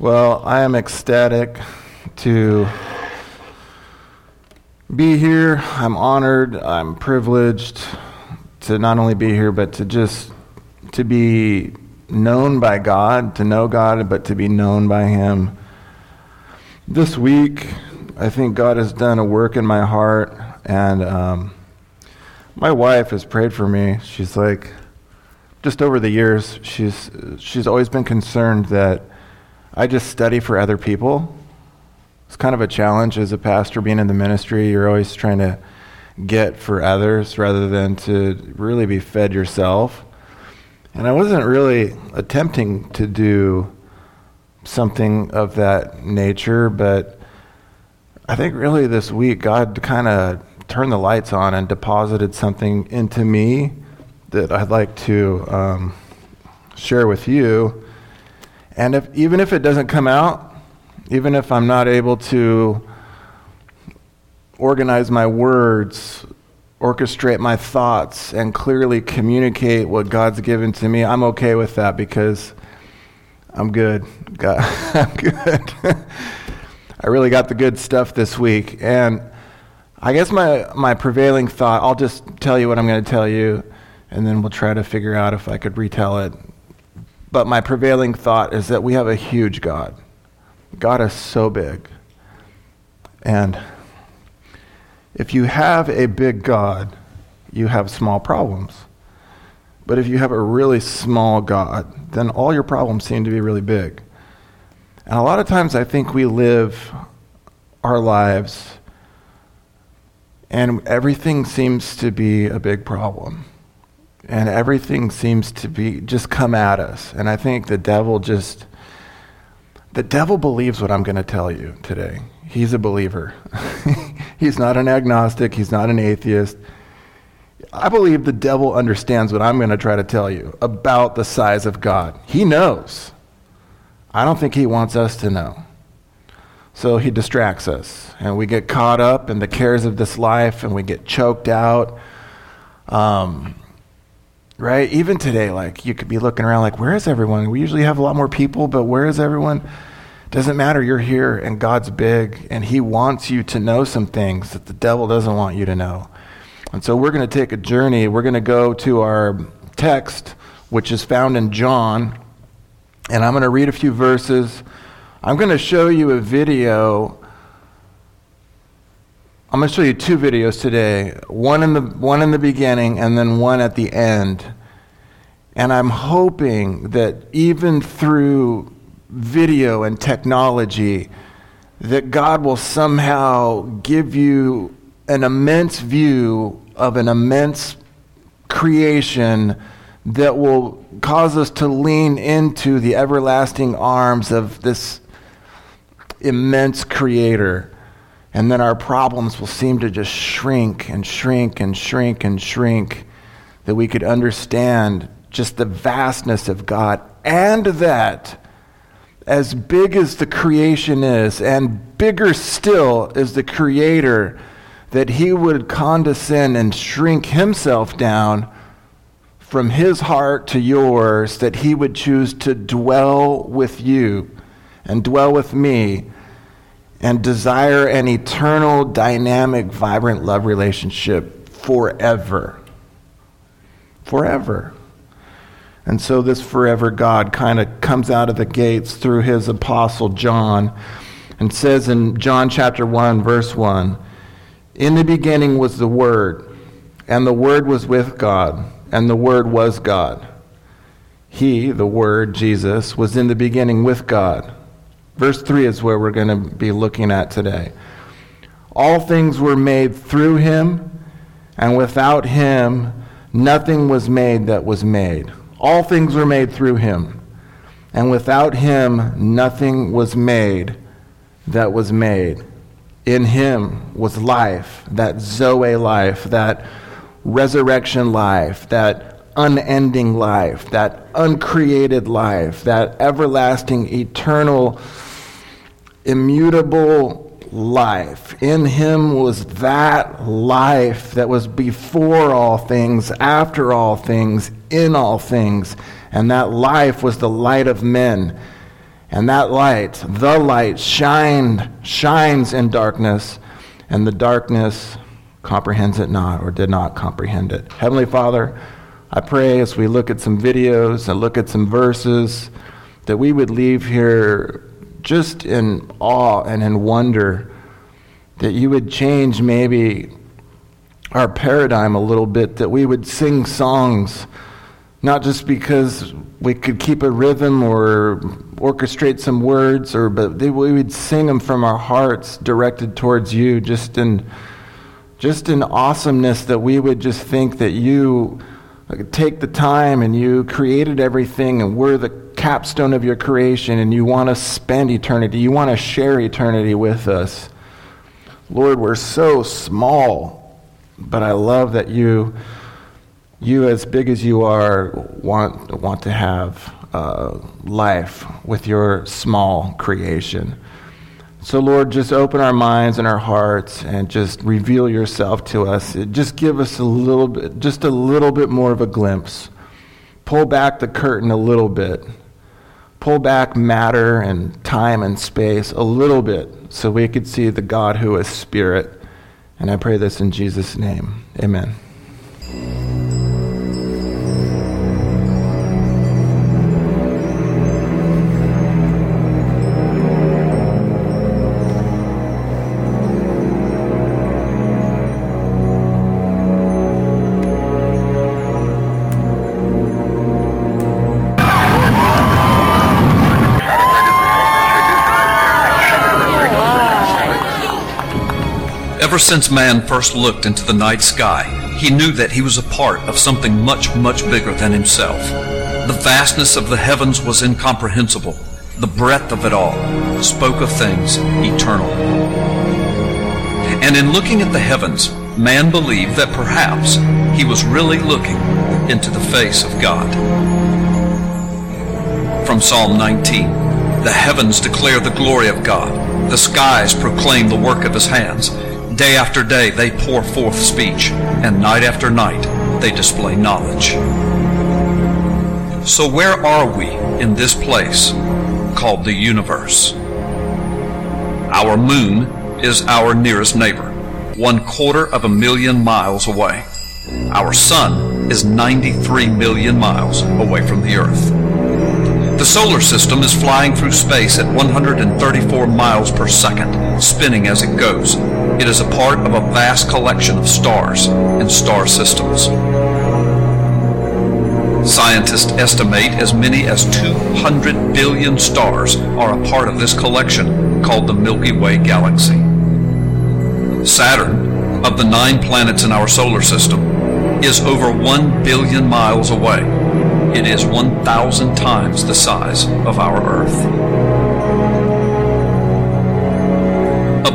Well, I am ecstatic to be here. I'm honored. I'm privileged to not only be here, but to just to be known by God, to know God, but to be known by Him. This week, I think God has done a work in my heart, and um, my wife has prayed for me. She's like, just over the years, she's she's always been concerned that I just study for other people. It's kind of a challenge as a pastor being in the ministry. You're always trying to get for others rather than to really be fed yourself. And I wasn't really attempting to do something of that nature, but I think really this week God kind of turned the lights on and deposited something into me that I'd like to um, share with you and if, even if it doesn't come out, even if I'm not able to organize my words, orchestrate my thoughts, and clearly communicate what God's given to me, I'm okay with that because I'm good. God, I'm good. I really got the good stuff this week. And I guess my, my prevailing thought, I'll just tell you what I'm going to tell you, and then we'll try to figure out if I could retell it but my prevailing thought is that we have a huge God. God is so big. And if you have a big God, you have small problems. But if you have a really small God, then all your problems seem to be really big. And a lot of times I think we live our lives and everything seems to be a big problem and everything seems to be just come at us. And I think the devil just, the devil believes what I'm going to tell you today. He's a believer. he's not an agnostic, he's not an atheist. I believe the devil understands what I'm going to try to tell you about the size of God. He knows. I don't think he wants us to know. So he distracts us, and we get caught up in the cares of this life, and we get choked out. Um, right? Even today, like you could be looking around like, where is everyone? We usually have a lot more people, but where is everyone? Doesn't matter. You're here and God's big and He wants you to know some things that the devil doesn't want you to know. And so we're going to take a journey. We're going to go to our text, which is found in John. And I'm going to read a few verses. I'm going to show you a video I'm going to show you two videos today one in, the, one in the beginning and then one at the end. And I'm hoping that even through video and technology, that God will somehow give you an immense view of an immense creation that will cause us to lean into the everlasting arms of this immense creator and then our problems will seem to just shrink and shrink and shrink and shrink, that we could understand just the vastness of God, and that as big as the creation is, and bigger still is the Creator, that He would condescend and shrink Himself down from His heart to yours, that He would choose to dwell with you and dwell with me and desire an eternal, dynamic, vibrant love relationship forever. Forever. And so this forever God kind of comes out of the gates through his apostle John and says in John chapter 1, verse 1 In the beginning was the Word, and the Word was with God, and the Word was God. He, the Word, Jesus, was in the beginning with God. Verse 3 is where we're going to be looking at today. All things were made through him, and without him, nothing was made that was made. All things were made through him, and without him, nothing was made that was made. In him was life, that Zoe life, that resurrection life, that unending life, that uncreated life, that everlasting, eternal immutable life. In him was that life that was before all things, after all things, in all things. And that life was the light of men. And that light, the light, shined, shines in darkness, and the darkness comprehends it not or did not comprehend it. Heavenly Father, I pray as we look at some videos and look at some verses that we would leave here just in awe and in wonder, that you would change maybe our paradigm a little bit, that we would sing songs not just because we could keep a rhythm or orchestrate some words, or but they, we would sing them from our hearts, directed towards you, just in just in awesomeness that we would just think that you take the time and you created everything, and we're the capstone of your creation, and you want to spend eternity, you want to share eternity with us. Lord, we're so small, but I love that you you, as big as you are, want, want to have uh, life with your small creation. So, Lord, just open our minds and our hearts and just reveal yourself to us. Just give us a little bit, just a little bit more of a glimpse. Pull back the curtain a little bit. Pull back matter and time and space a little bit so we could see the God who is spirit. And I pray this in Jesus' name. Amen. Ever since man first looked into the night sky, he knew that he was a part of something much, much bigger than himself. The vastness of the heavens was incomprehensible. The breadth of it all spoke of things eternal. And in looking at the heavens, man believed that perhaps he was really looking into the face of God. From Psalm 19 The heavens declare the glory of God, the skies proclaim the work of his hands. Day after day they pour forth speech, and night after night they display knowledge. So, where are we in this place called the universe? Our moon is our nearest neighbor, one quarter of a million miles away. Our sun is 93 million miles away from the earth. The solar system is flying through space at 134 miles per second, spinning as it goes. It is a part of a vast collection of stars and star systems. Scientists estimate as many as 200 billion stars are a part of this collection called the Milky Way galaxy. Saturn, of the nine planets in our solar system, is over 1 billion miles away. It is 1,000 times the size of our Earth.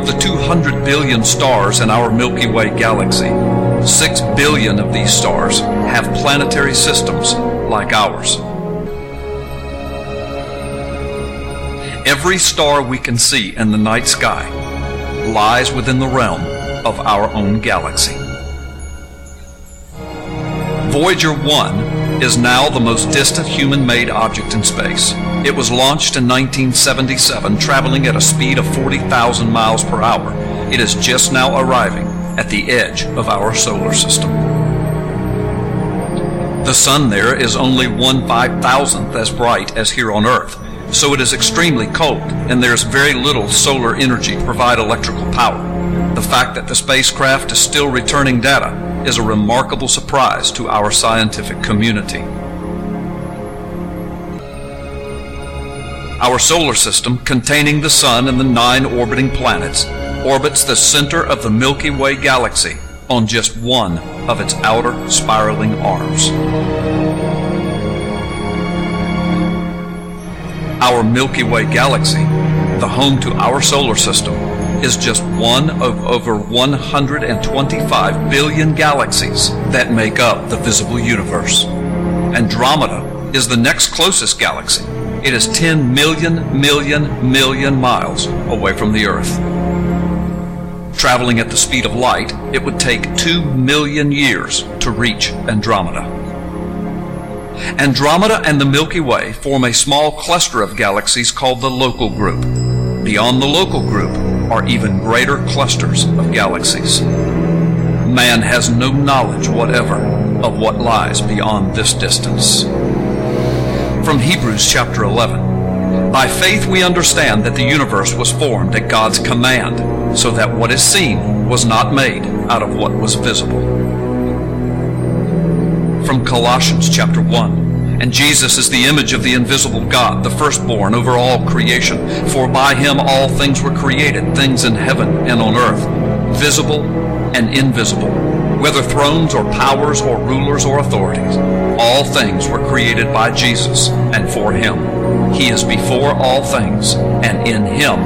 Of the 200 billion stars in our Milky Way galaxy, 6 billion of these stars have planetary systems like ours. Every star we can see in the night sky lies within the realm of our own galaxy. Voyager 1 is now the most distant human made object in space. It was launched in 1977, traveling at a speed of 40,000 miles per hour. It is just now arriving at the edge of our solar system. The sun there is only one five thousandth as bright as here on Earth, so it is extremely cold, and there's very little solar energy to provide electrical power. The fact that the spacecraft is still returning data is a remarkable surprise to our scientific community. Our solar system, containing the Sun and the nine orbiting planets, orbits the center of the Milky Way galaxy on just one of its outer spiraling arms. Our Milky Way galaxy, the home to our solar system, is just one of over 125 billion galaxies that make up the visible universe. Andromeda is the next closest galaxy it is 10 million, million, million miles away from the Earth. Traveling at the speed of light, it would take 2 million years to reach Andromeda. Andromeda and the Milky Way form a small cluster of galaxies called the local group. Beyond the local group are even greater clusters of galaxies. Man has no knowledge whatever of what lies beyond this distance. From Hebrews chapter 11 By faith we understand that the universe was formed at God's command, so that what is seen was not made out of what was visible. From Colossians chapter 1 and Jesus is the image of the invisible God, the firstborn over all creation. For by him all things were created, things in heaven and on earth, visible and invisible, whether thrones or powers or rulers or authorities. All things were created by Jesus and for him. He is before all things, and in him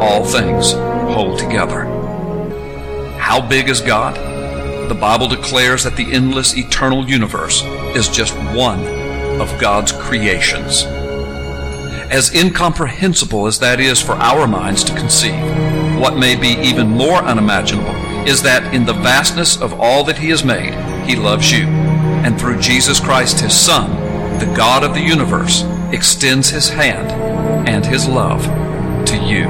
all things hold together. How big is God? The Bible declares that the endless eternal universe is just one of God's creations. As incomprehensible as that is for our minds to conceive, what may be even more unimaginable is that in the vastness of all that He has made, He loves you. And through Jesus Christ, His Son, the God of the universe, extends His hand and His love to you.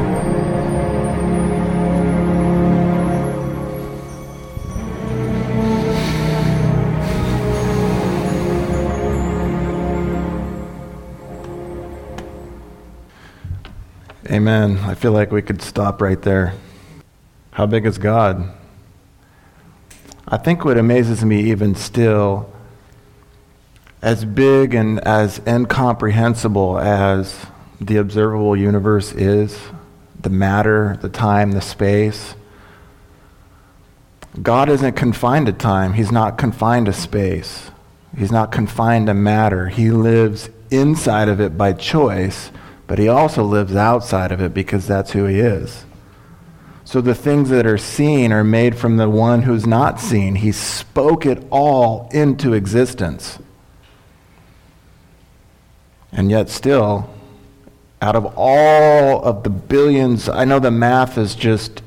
Amen. I feel like we could stop right there. How big is God? I think what amazes me even still, as big and as incomprehensible as the observable universe is, the matter, the time, the space, God isn't confined to time. He's not confined to space. He's not confined to matter. He lives inside of it by choice but he also lives outside of it because that's who he is. So the things that are seen are made from the one who's not seen. He spoke it all into existence. And yet, still, out of all of the billions, I know the math is just,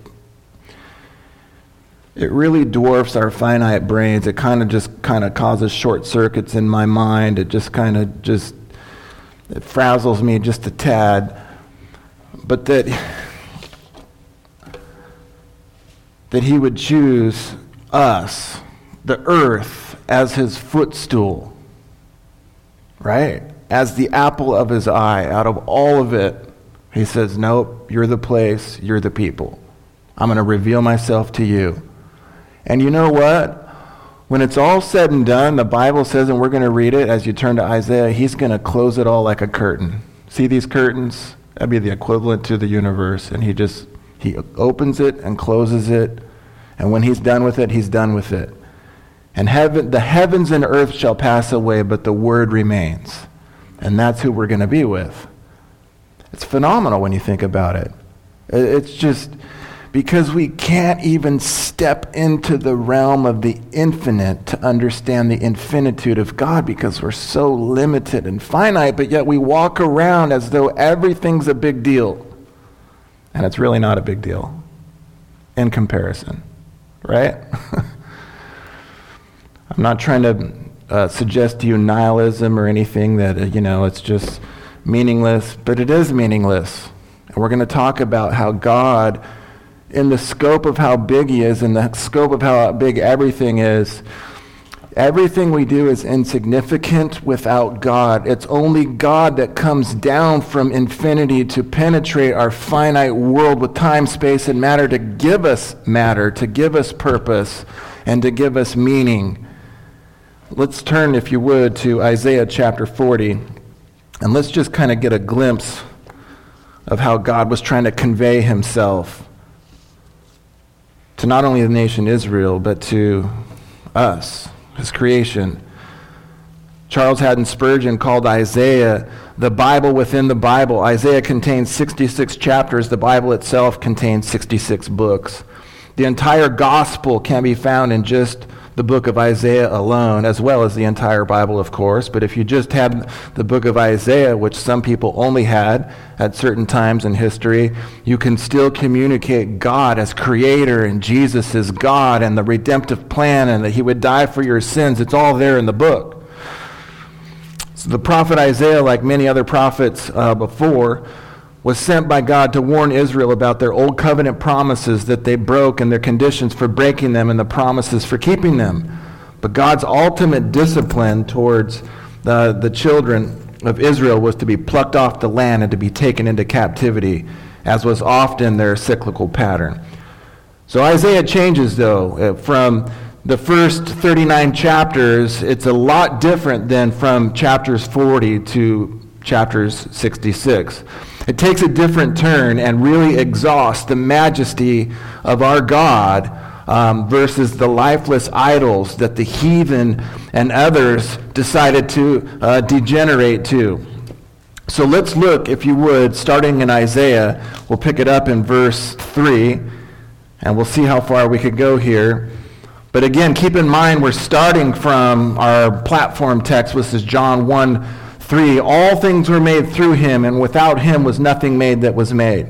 it really dwarfs our finite brains. It kind of just kind of causes short circuits in my mind. It just kind of just that frazzles me just a tad, but that, that he would choose us, the earth, as his footstool, right? As the apple of his eye. Out of all of it, he says, Nope, you're the place, you're the people. I'm going to reveal myself to you. And you know what? When it's all said and done, the Bible says, and we're going to read it as you turn to Isaiah, he's going to close it all like a curtain. See these curtains? That'd be the equivalent to the universe. And he just, he opens it and closes it. And when he's done with it, he's done with it. And heaven, the heavens and earth shall pass away, but the word remains. And that's who we're going to be with. It's phenomenal when you think about it. It's just, because we can't even step into the realm of the infinite to understand the infinitude of God because we're so limited and finite, but yet we walk around as though everything's a big deal. And it's really not a big deal in comparison, right? I'm not trying to uh, suggest to you nihilism or anything that, uh, you know, it's just meaningless, but it is meaningless. And we're going to talk about how God in the scope of how big he is, in the scope of how big everything is, everything we do is insignificant without God. It's only God that comes down from infinity to penetrate our finite world with time, space, and matter to give us matter, to give us purpose, and to give us meaning. Let's turn, if you would, to Isaiah chapter 40, and let's just kind of get a glimpse of how God was trying to convey himself to not only the nation Israel, but to us, his creation. Charles Haddon Spurgeon called Isaiah the Bible within the Bible. Isaiah contains 66 chapters, the Bible itself contains 66 books. The entire gospel can be found in just the book of Isaiah alone, as well as the entire Bible, of course. But if you just had the book of Isaiah, which some people only had at certain times in history, you can still communicate God as creator and Jesus as God and the redemptive plan and that he would die for your sins. It's all there in the book. So the prophet Isaiah, like many other prophets uh, before, was sent by God to warn Israel about their old covenant promises that they broke and their conditions for breaking them and the promises for keeping them. But God's ultimate discipline towards the, the children of Israel was to be plucked off the land and to be taken into captivity, as was often their cyclical pattern. So Isaiah changes, though, uh, from the first 39 chapters, it's a lot different than from chapters 40 to chapters 66. It takes a different turn and really exhausts the majesty of our God um, versus the lifeless idols that the heathen and others decided to uh, degenerate to. So let's look, if you would, starting in Isaiah. We'll pick it up in verse 3, and we'll see how far we could go here. But again, keep in mind we're starting from our platform text, which is John 1 3. All things were made through him, and without him was nothing made that was made.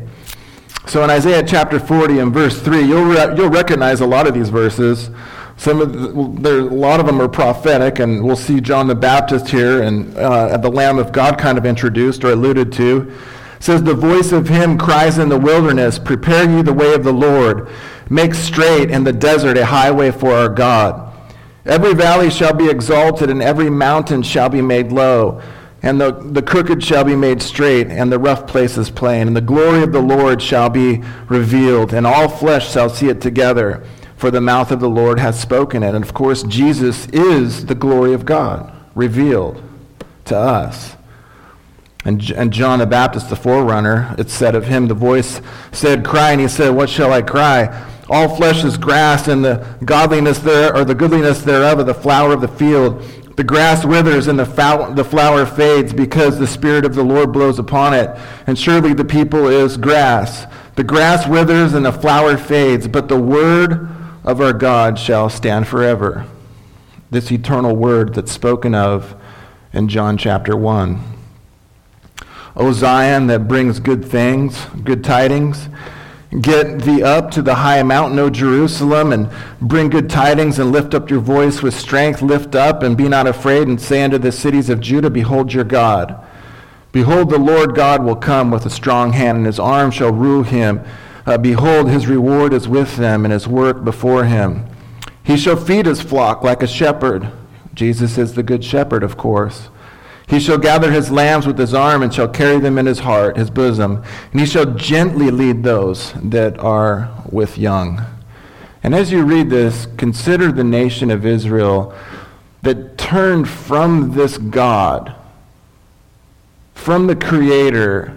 So in Isaiah chapter 40 and verse 3, you'll, re- you'll recognize a lot of these verses. Some of the, there, a lot of them are prophetic, and we'll see John the Baptist here and uh, the Lamb of God kind of introduced or alluded to. It says, The voice of him cries in the wilderness, Prepare you the way of the Lord. Make straight in the desert a highway for our God. Every valley shall be exalted, and every mountain shall be made low and the, the crooked shall be made straight, and the rough places plain. And the glory of the Lord shall be revealed, and all flesh shall see it together, for the mouth of the Lord hath spoken it. And of course, Jesus is the glory of God revealed to us. And, and John the Baptist, the forerunner, it said of him, the voice said, Cry, and he said, What shall I cry? All flesh is grass, and the godliness there, or the goodliness thereof, of the flower of the field. The grass withers and the, fow- the flower fades because the Spirit of the Lord blows upon it. And surely the people is grass. The grass withers and the flower fades, but the word of our God shall stand forever. This eternal word that's spoken of in John chapter 1. O Zion that brings good things, good tidings, Get thee up to the high mountain, O Jerusalem, and bring good tidings, and lift up your voice with strength. Lift up, and be not afraid, and say unto the cities of Judah, Behold your God. Behold, the Lord God will come with a strong hand, and his arm shall rule him. Uh, behold, his reward is with them, and his work before him. He shall feed his flock like a shepherd. Jesus is the good shepherd, of course. He shall gather his lambs with his arm and shall carry them in his heart, his bosom, and he shall gently lead those that are with young. And as you read this, consider the nation of Israel that turned from this God, from the Creator,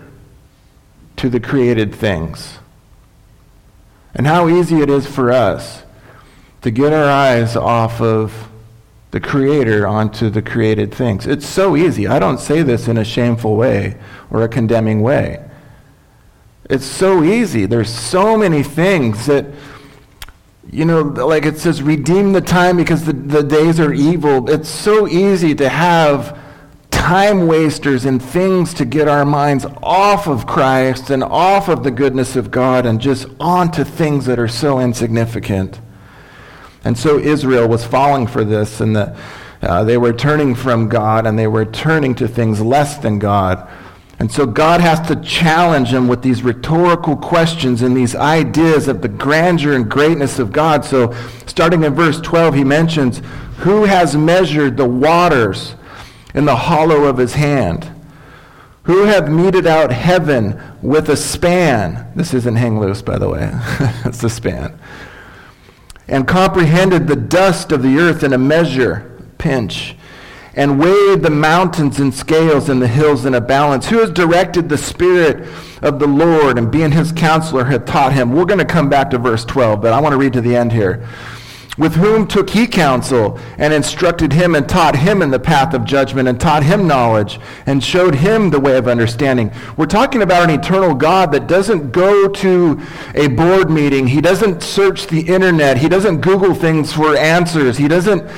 to the created things. And how easy it is for us to get our eyes off of the creator onto the created things. It's so easy. I don't say this in a shameful way or a condemning way. It's so easy. There's so many things that, you know, like it says, redeem the time because the, the days are evil. It's so easy to have time wasters and things to get our minds off of Christ and off of the goodness of God and just onto things that are so insignificant. And so Israel was falling for this, and the, uh, they were turning from God and they were turning to things less than God. And so God has to challenge them with these rhetorical questions and these ideas of the grandeur and greatness of God. So starting in verse 12, he mentions, Who has measured the waters in the hollow of his hand? Who have meted out heaven with a span? This isn't hang loose, by the way. it's a span and comprehended the dust of the earth in a measure, pinch, and weighed the mountains in scales and the hills in a balance. Who has directed the Spirit of the Lord and being his counselor hath taught him? We're going to come back to verse 12, but I want to read to the end here with whom took he counsel and instructed him and taught him in the path of judgment and taught him knowledge and showed him the way of understanding. We're talking about an eternal God that doesn't go to a board meeting. He doesn't search the internet. He doesn't Google things for answers. He doesn't,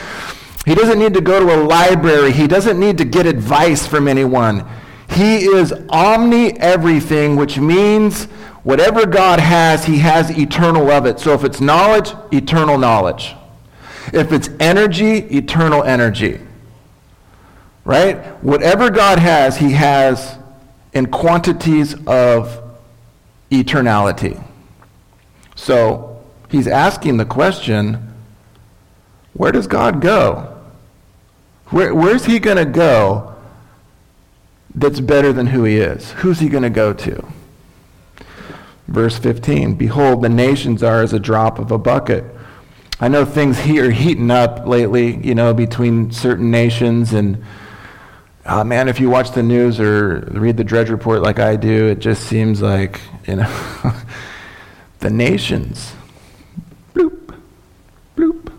he doesn't need to go to a library. He doesn't need to get advice from anyone. He is omni everything, which means Whatever God has, he has eternal of it. So if it's knowledge, eternal knowledge. If it's energy, eternal energy. Right? Whatever God has, he has in quantities of eternality. So he's asking the question where does God go? Where, where's he going to go that's better than who he is? Who's he going to go to? Verse 15 Behold, the nations are as a drop of a bucket. I know things here heating up lately, you know, between certain nations. And, uh, man, if you watch the news or read the Drudge Report like I do, it just seems like, you know, the nations. Bloop, bloop,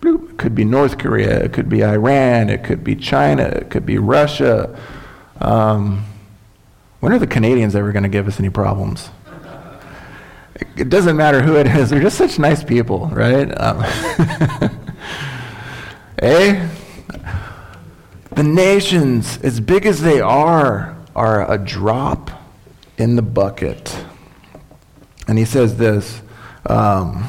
bloop. It could be North Korea, it could be Iran, it could be China, it could be Russia. Um, when are the Canadians ever going to give us any problems? It doesn't matter who it is. They're just such nice people, right? Um, eh? The nations, as big as they are, are a drop in the bucket. And he says this, um,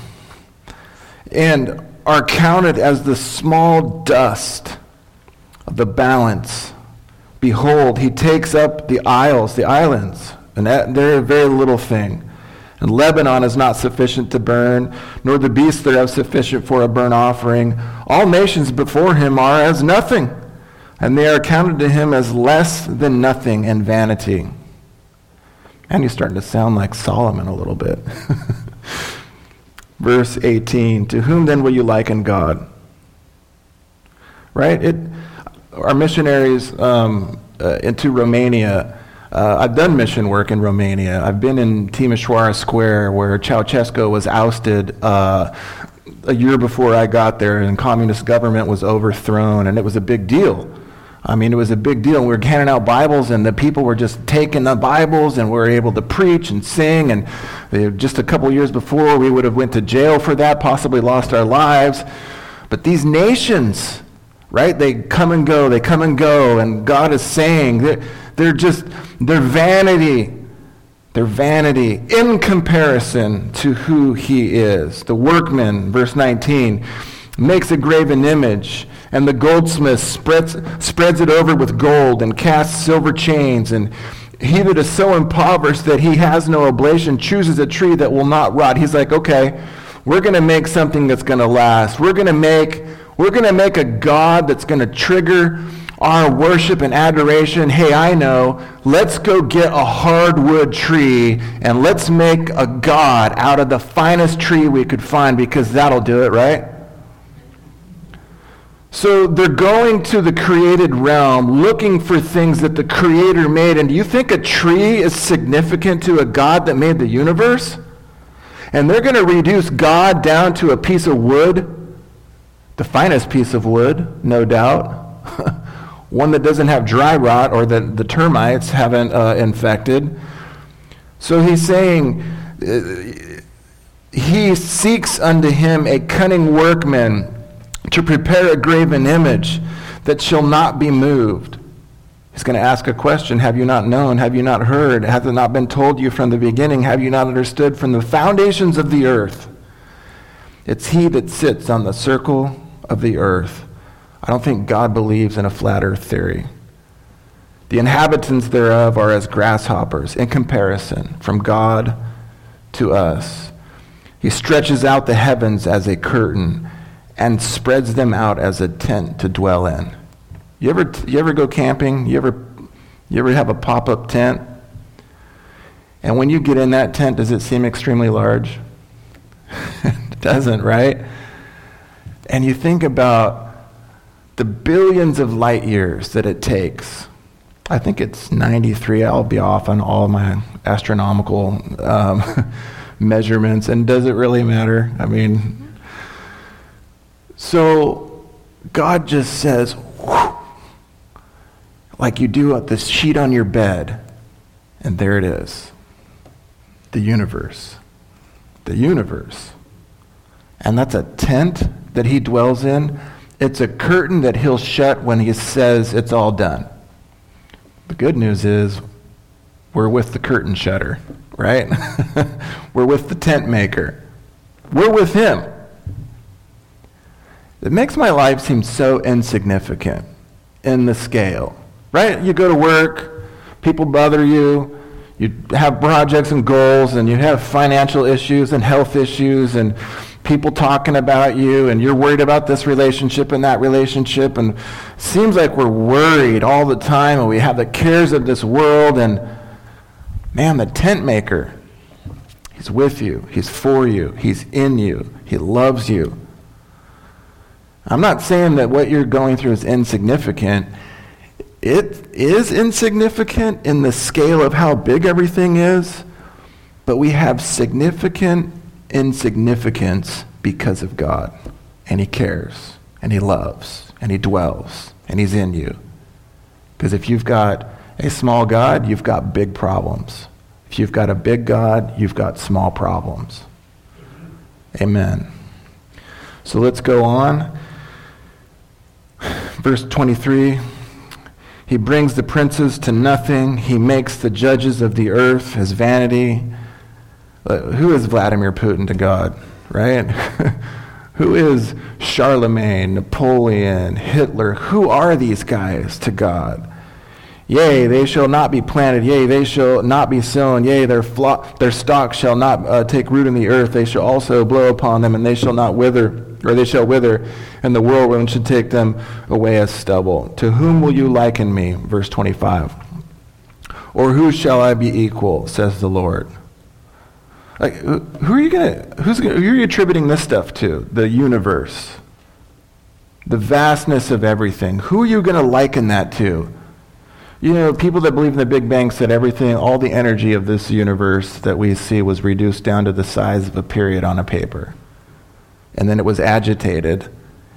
and are counted as the small dust of the balance. Behold, he takes up the isles, the islands, and that, they're a very little thing. And Lebanon is not sufficient to burn, nor the beasts thereof sufficient for a burnt offering. All nations before him are as nothing, and they are counted to him as less than nothing and vanity. And he's starting to sound like Solomon a little bit. Verse 18 To whom then will you liken God? Right? It, our missionaries um, uh, into Romania uh, I've done mission work in Romania. I've been in Timișoara Square where Ceausescu was ousted uh, a year before I got there and communist government was overthrown and it was a big deal. I mean, it was a big deal. We were handing out Bibles, and the people were just taking the Bibles, and we were able to preach and sing. And they, just a couple years before, we would have went to jail for that, possibly lost our lives. But these nations, right? They come and go. They come and go, and God is saying that they're just their vanity, their vanity in comparison to who he is. The workman, verse 19, makes a graven image, and the goldsmith spreads, spreads it over with gold and casts silver chains. And he that is so impoverished that he has no oblation chooses a tree that will not rot. He's like, okay, we're going to make something that's going to last. We're going to make we're going to make a God that's going to trigger our worship and adoration, hey, I know, let's go get a hardwood tree and let's make a God out of the finest tree we could find because that'll do it, right? So they're going to the created realm looking for things that the Creator made. And do you think a tree is significant to a God that made the universe? And they're going to reduce God down to a piece of wood, the finest piece of wood, no doubt. one that doesn't have dry rot or that the termites haven't uh, infected. So he's saying, uh, he seeks unto him a cunning workman to prepare a graven image that shall not be moved. He's going to ask a question Have you not known? Have you not heard? Has it not been told you from the beginning? Have you not understood from the foundations of the earth? It's he that sits on the circle of the earth I don't think God believes in a flat earth theory. The inhabitants thereof are as grasshoppers in comparison from God to us. He stretches out the heavens as a curtain and spreads them out as a tent to dwell in. You ever, you ever go camping? You ever, you ever have a pop up tent? And when you get in that tent, does it seem extremely large? it doesn't, right? And you think about the billions of light years that it takes. I think it's 93. I'll be off on all my astronomical um, measurements. And does it really matter? I mean, so God just says, like you do at the sheet on your bed, and there it is the universe. The universe. And that's a tent that he dwells in. It's a curtain that he'll shut when he says it's all done. The good news is we're with the curtain shutter, right? we're with the tent maker. We're with him. It makes my life seem so insignificant. in the scale, right? You go to work, people bother you, you have projects and goals, and you have financial issues and health issues, and people talking about you, and you're worried about this relationship and that relationship, and seems like we're worried all the time, and we have the cares of this world, and man, the tent maker, he's with you, he's for you, he's in you, he loves you. I'm not saying that what you're going through is insignificant. It is insignificant in the scale of how big everything is, but we have significant insignificance because of God. And He cares, and He loves, and He dwells, and He's in you. Because if you've got a small God, you've got big problems. If you've got a big God, you've got small problems. Amen. So let's go on. Verse 23 He brings the princes to nothing, he makes the judges of the earth his vanity. Who is Vladimir Putin to God, right? who is Charlemagne, Napoleon, Hitler? Who are these guys to God? Yea, they shall not be planted. Yea, they shall not be sown. Yea, their, flock, their stock shall not uh, take root in the earth. They shall also blow upon them, and they shall not wither or they shall wither, and the whirlwind should take them away as stubble. To whom will you liken me? Verse 25. Or who shall I be equal, says the Lord? Like, who are you going to, who's gonna, who are you attributing this stuff to? The universe. The vastness of everything. Who are you going to liken that to? You know, people that believe in the Big Bang said everything, all the energy of this universe that we see was reduced down to the size of a period on a paper and then it was agitated,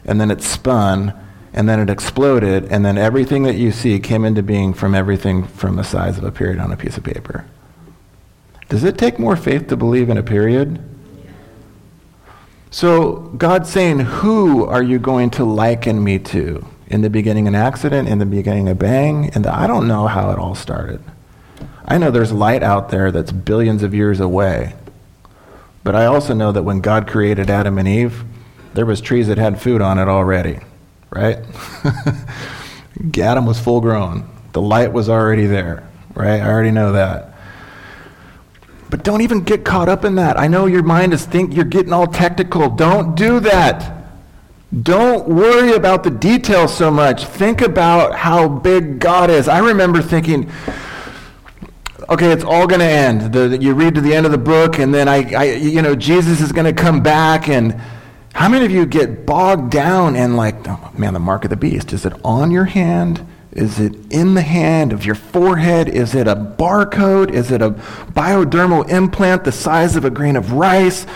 and then it spun, and then it exploded, and then everything that you see came into being from everything from the size of a period on a piece of paper. Does it take more faith to believe in a period? So God's saying, Who are you going to liken me to? In the beginning, an accident, in the beginning, a bang, and I don't know how it all started. I know there's light out there that's billions of years away but I also know that when God created Adam and Eve, there was trees that had food on it already, right? Adam was full grown. The light was already there, right? I already know that. But don't even get caught up in that. I know your mind is think you're getting all technical. Don't do that. Don't worry about the details so much. Think about how big God is. I remember thinking, okay, it's all going to end. The, you read to the end of the book, and then I, I you know, Jesus is going to come back. And how many of you get bogged down and like, oh, man, the mark of the beast? Is it on your hand? Is it in the hand of your forehead? Is it a barcode? Is it a biodermal implant the size of a grain of rice?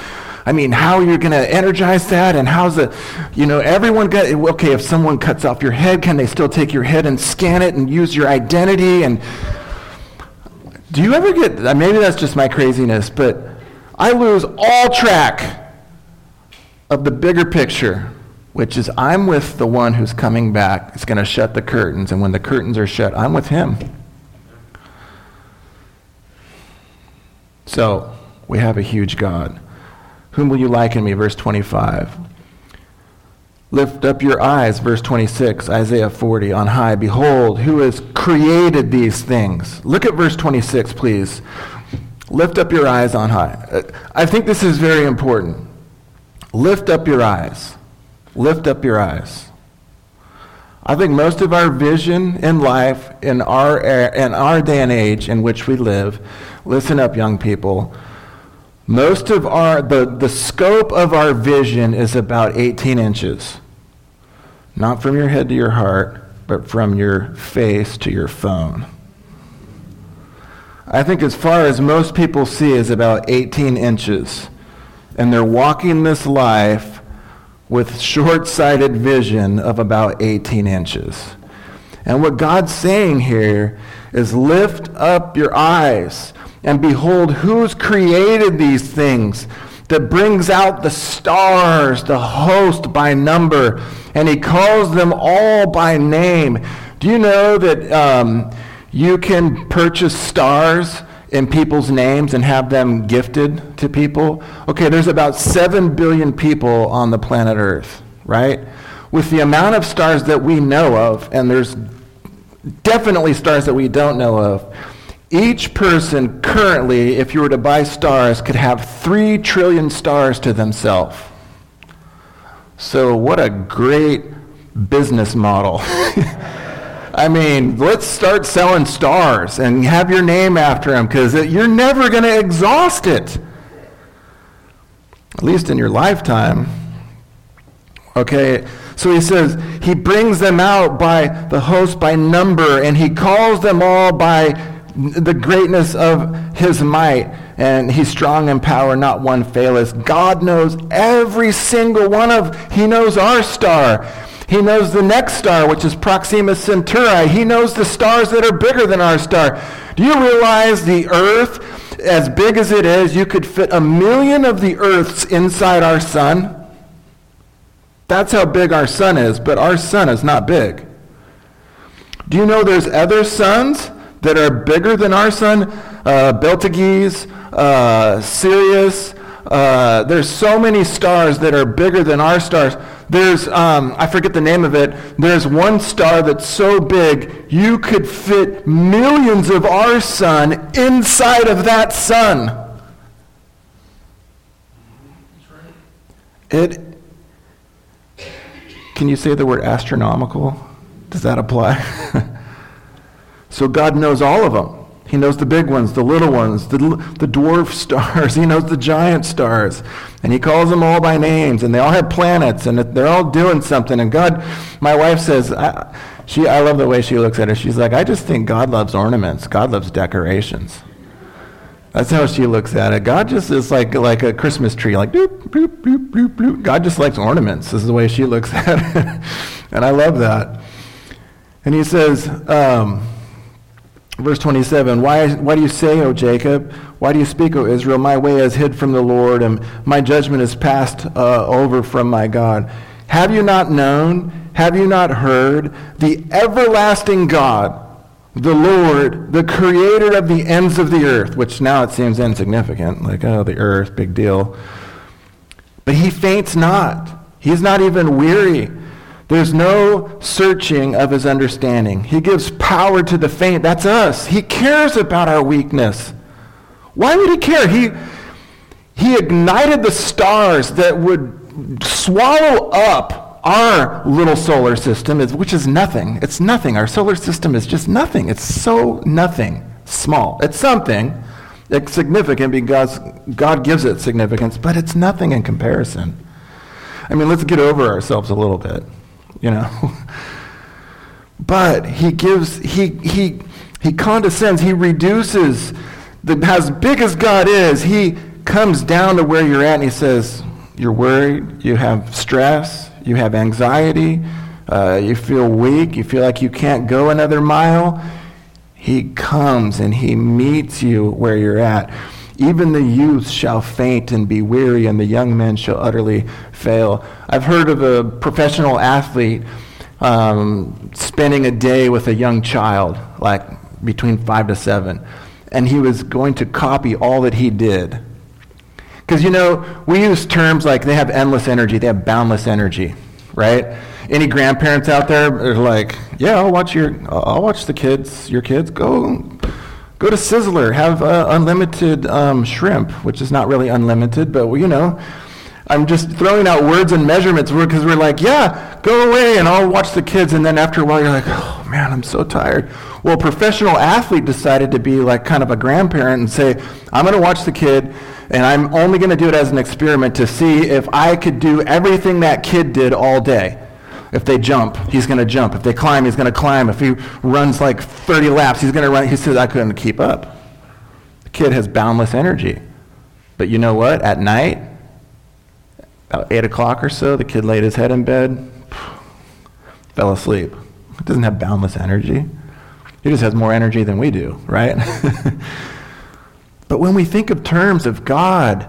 I mean, how are you going to energize that? And how's it, you know, everyone got, okay, if someone cuts off your head, can they still take your head and scan it and use your identity? And do you ever get, uh, maybe that's just my craziness, but I lose all track of the bigger picture, which is I'm with the one who's coming back. It's going to shut the curtains, and when the curtains are shut, I'm with him. So, we have a huge God. Whom will you liken me? Verse 25. Lift up your eyes, verse 26, Isaiah 40, on high. Behold, who has created these things? Look at verse 26, please. Lift up your eyes on high. Uh, I think this is very important. Lift up your eyes. Lift up your eyes. I think most of our vision in life, in our, in our day and age in which we live, listen up, young people, most of our, the, the scope of our vision is about 18 inches. Not from your head to your heart, but from your face to your phone. I think as far as most people see is about 18 inches. And they're walking this life with short-sighted vision of about 18 inches. And what God's saying here is lift up your eyes and behold, who's created these things that brings out the stars, the host by number, and he calls them all by name. Do you know that um, you can purchase stars in people's names and have them gifted to people? Okay, there's about 7 billion people on the planet Earth, right? with the amount of stars that we know of, and there's definitely stars that we don't know of, each person currently, if you were to buy stars, could have three trillion stars to themselves. So, what a great business model. I mean, let's start selling stars and have your name after them because you're never going to exhaust it. At least in your lifetime. Okay, so he says, he brings them out by the host by number, and he calls them all by the greatness of his might, and he's strong in power, not one faileth. God knows every single one of, he knows our star. He knows the next star, which is Proxima Centauri. He knows the stars that are bigger than our star. Do you realize the earth, as big as it is, you could fit a million of the earths inside our sun? That's how big our sun is, but our sun is not big. Do you know there's other suns that are bigger than our sun, uh, uh, Sirius. Uh, there's so many stars that are bigger than our stars. There's, um, I forget the name of it, there's one star that's so big you could fit millions of our sun inside of that sun. It, can you say the word astronomical? Does that apply? So God knows all of them. He knows the big ones, the little ones, the, the dwarf stars. He knows the giant stars. And he calls them all by names. And they all have planets. And they're all doing something. And God, my wife says, I, she, I love the way she looks at it. She's like, I just think God loves ornaments. God loves decorations. That's how she looks at it. God just is like, like a Christmas tree, like doop, doop, doop, doop, doop. God just likes ornaments. This is the way she looks at it. and I love that. And he says, um, Verse 27 why, why do you say, O Jacob? Why do you speak, O Israel? My way is hid from the Lord, and my judgment is passed uh, over from my God. Have you not known? Have you not heard? The everlasting God, the Lord, the creator of the ends of the earth, which now it seems insignificant, like, oh, the earth, big deal. But he faints not. He's not even weary. There's no searching of his understanding. He gives power to the faint. That's us. He cares about our weakness. Why would he care? He, he ignited the stars that would swallow up our little solar system, which is nothing. It's nothing. Our solar system is just nothing. It's so nothing. Small. It's something. It's significant because God gives it significance, but it's nothing in comparison. I mean, let's get over ourselves a little bit you know. but he gives, he, he, he condescends, he reduces, the, as big as God is, he comes down to where you're at and he says, You're worried, you have stress, you have anxiety, uh, you feel weak, you feel like you can't go another mile. He comes and he meets you where you're at. Even the youth shall faint and be weary, and the young men shall utterly fail. I've heard of a professional athlete um, spending a day with a young child, like between five to seven, and he was going to copy all that he did. Because, you know, we use terms like they have endless energy, they have boundless energy, right? Any grandparents out there are like, yeah, I'll watch your, I'll watch the kids, your kids go Go to Sizzler, have uh, unlimited um, shrimp, which is not really unlimited, but you know, I'm just throwing out words and measurements because we're like, yeah, go away and I'll watch the kids. And then after a while, you're like, oh man, I'm so tired. Well, a professional athlete decided to be like kind of a grandparent and say, I'm going to watch the kid and I'm only going to do it as an experiment to see if I could do everything that kid did all day. If they jump, he's going to jump. If they climb, he's going to climb. If he runs like 30 laps, he's going to run. He says, I couldn't keep up. The kid has boundless energy. But you know what? At night, about 8 o'clock or so, the kid laid his head in bed, fell asleep. He doesn't have boundless energy. He just has more energy than we do, right? but when we think of terms of God,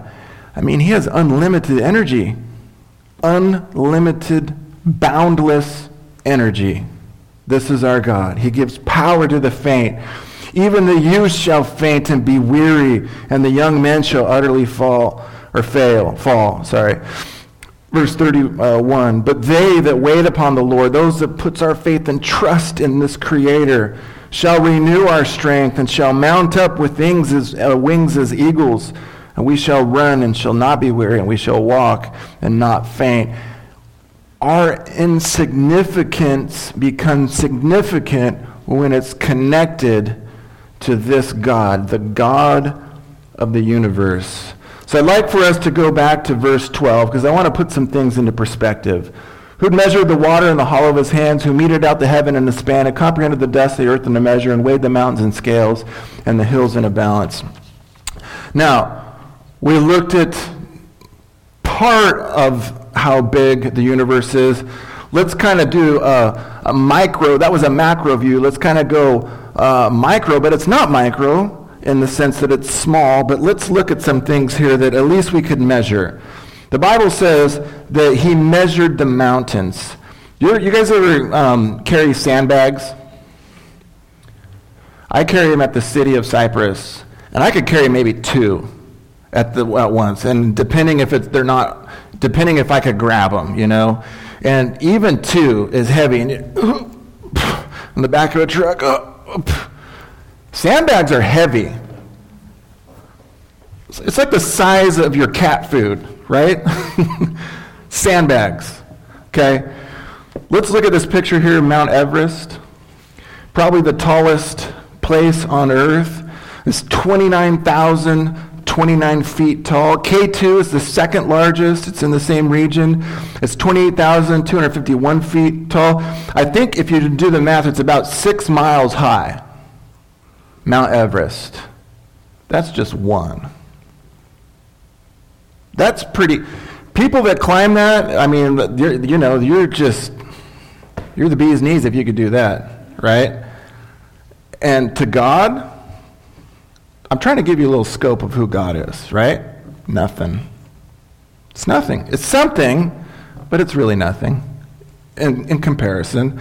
I mean, he has unlimited energy. Unlimited boundless energy. This is our God. He gives power to the faint. Even the youth shall faint and be weary, and the young men shall utterly fall or fail, fall, sorry. Verse 31 But they that wait upon the Lord, those that puts our faith and trust in this Creator, shall renew our strength and shall mount up with wings as, uh, wings as eagles. And we shall run and shall not be weary, and we shall walk and not faint. Our insignificance becomes significant when it's connected to this God, the God of the universe. So I'd like for us to go back to verse 12 because I want to put some things into perspective. Who measured the water in the hollow of his hands, who meted out the heaven in a span, and comprehended the dust of the earth in a measure, and weighed the mountains in scales, and the hills in a balance. Now, we looked at part of how big the universe is. Let's kind of do a, a, micro, that was a macro view. Let's kind of go uh, micro, but it's not micro in the sense that it's small, but let's look at some things here that at least we could measure. The Bible says that he measured the mountains. You, you guys ever um, carry sandbags? I carry them at the city of Cypress, and I could carry maybe two at the at once, and depending if they're not, depending if I could grab them, you know, and even two is heavy, and in the back of a truck. Uh, Sandbags are heavy. It's like the size of your cat food, right? Sandbags. Okay? Let's look at this picture here Mount Everest. Probably the tallest place on earth. It's 29,029 feet tall. K2 is the second largest. It's in the same region. It's 28,251 feet tall. I think if you do the math, it's about six miles high. Mount Everest. That's just one. That's pretty. People that climb that, I mean, you know, you're just, you're the bee's knees if you could do that, right? And to God, I'm trying to give you a little scope of who God is, right? Nothing. It's nothing. It's something, but it's really nothing in, in comparison.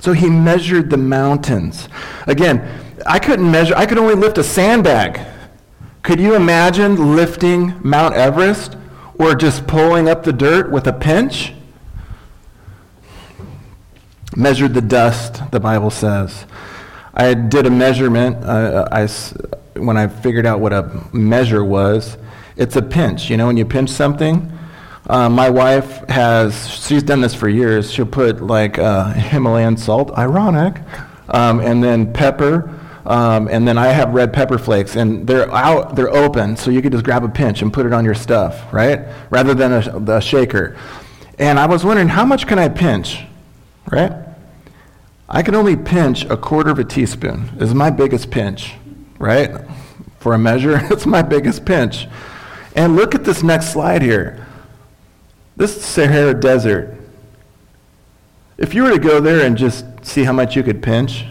So he measured the mountains. Again, I couldn't measure, I could only lift a sandbag. Could you imagine lifting Mount Everest or just pulling up the dirt with a pinch? Measured the dust, the Bible says. I did a measurement uh, I, when I figured out what a measure was. It's a pinch. You know, when you pinch something, uh, my wife has, she's done this for years. She'll put like uh, Himalayan salt, ironic, um, and then pepper um, and then I have red pepper flakes, and they're out, they're open, so you could just grab a pinch and put it on your stuff, right? Rather than a, a shaker. And I was wondering, how much can I pinch, right? I can only pinch a quarter of a teaspoon. Is my biggest pinch, right? For a measure, it's my biggest pinch. And look at this next slide here. This Sahara Desert. If you were to go there and just see how much you could pinch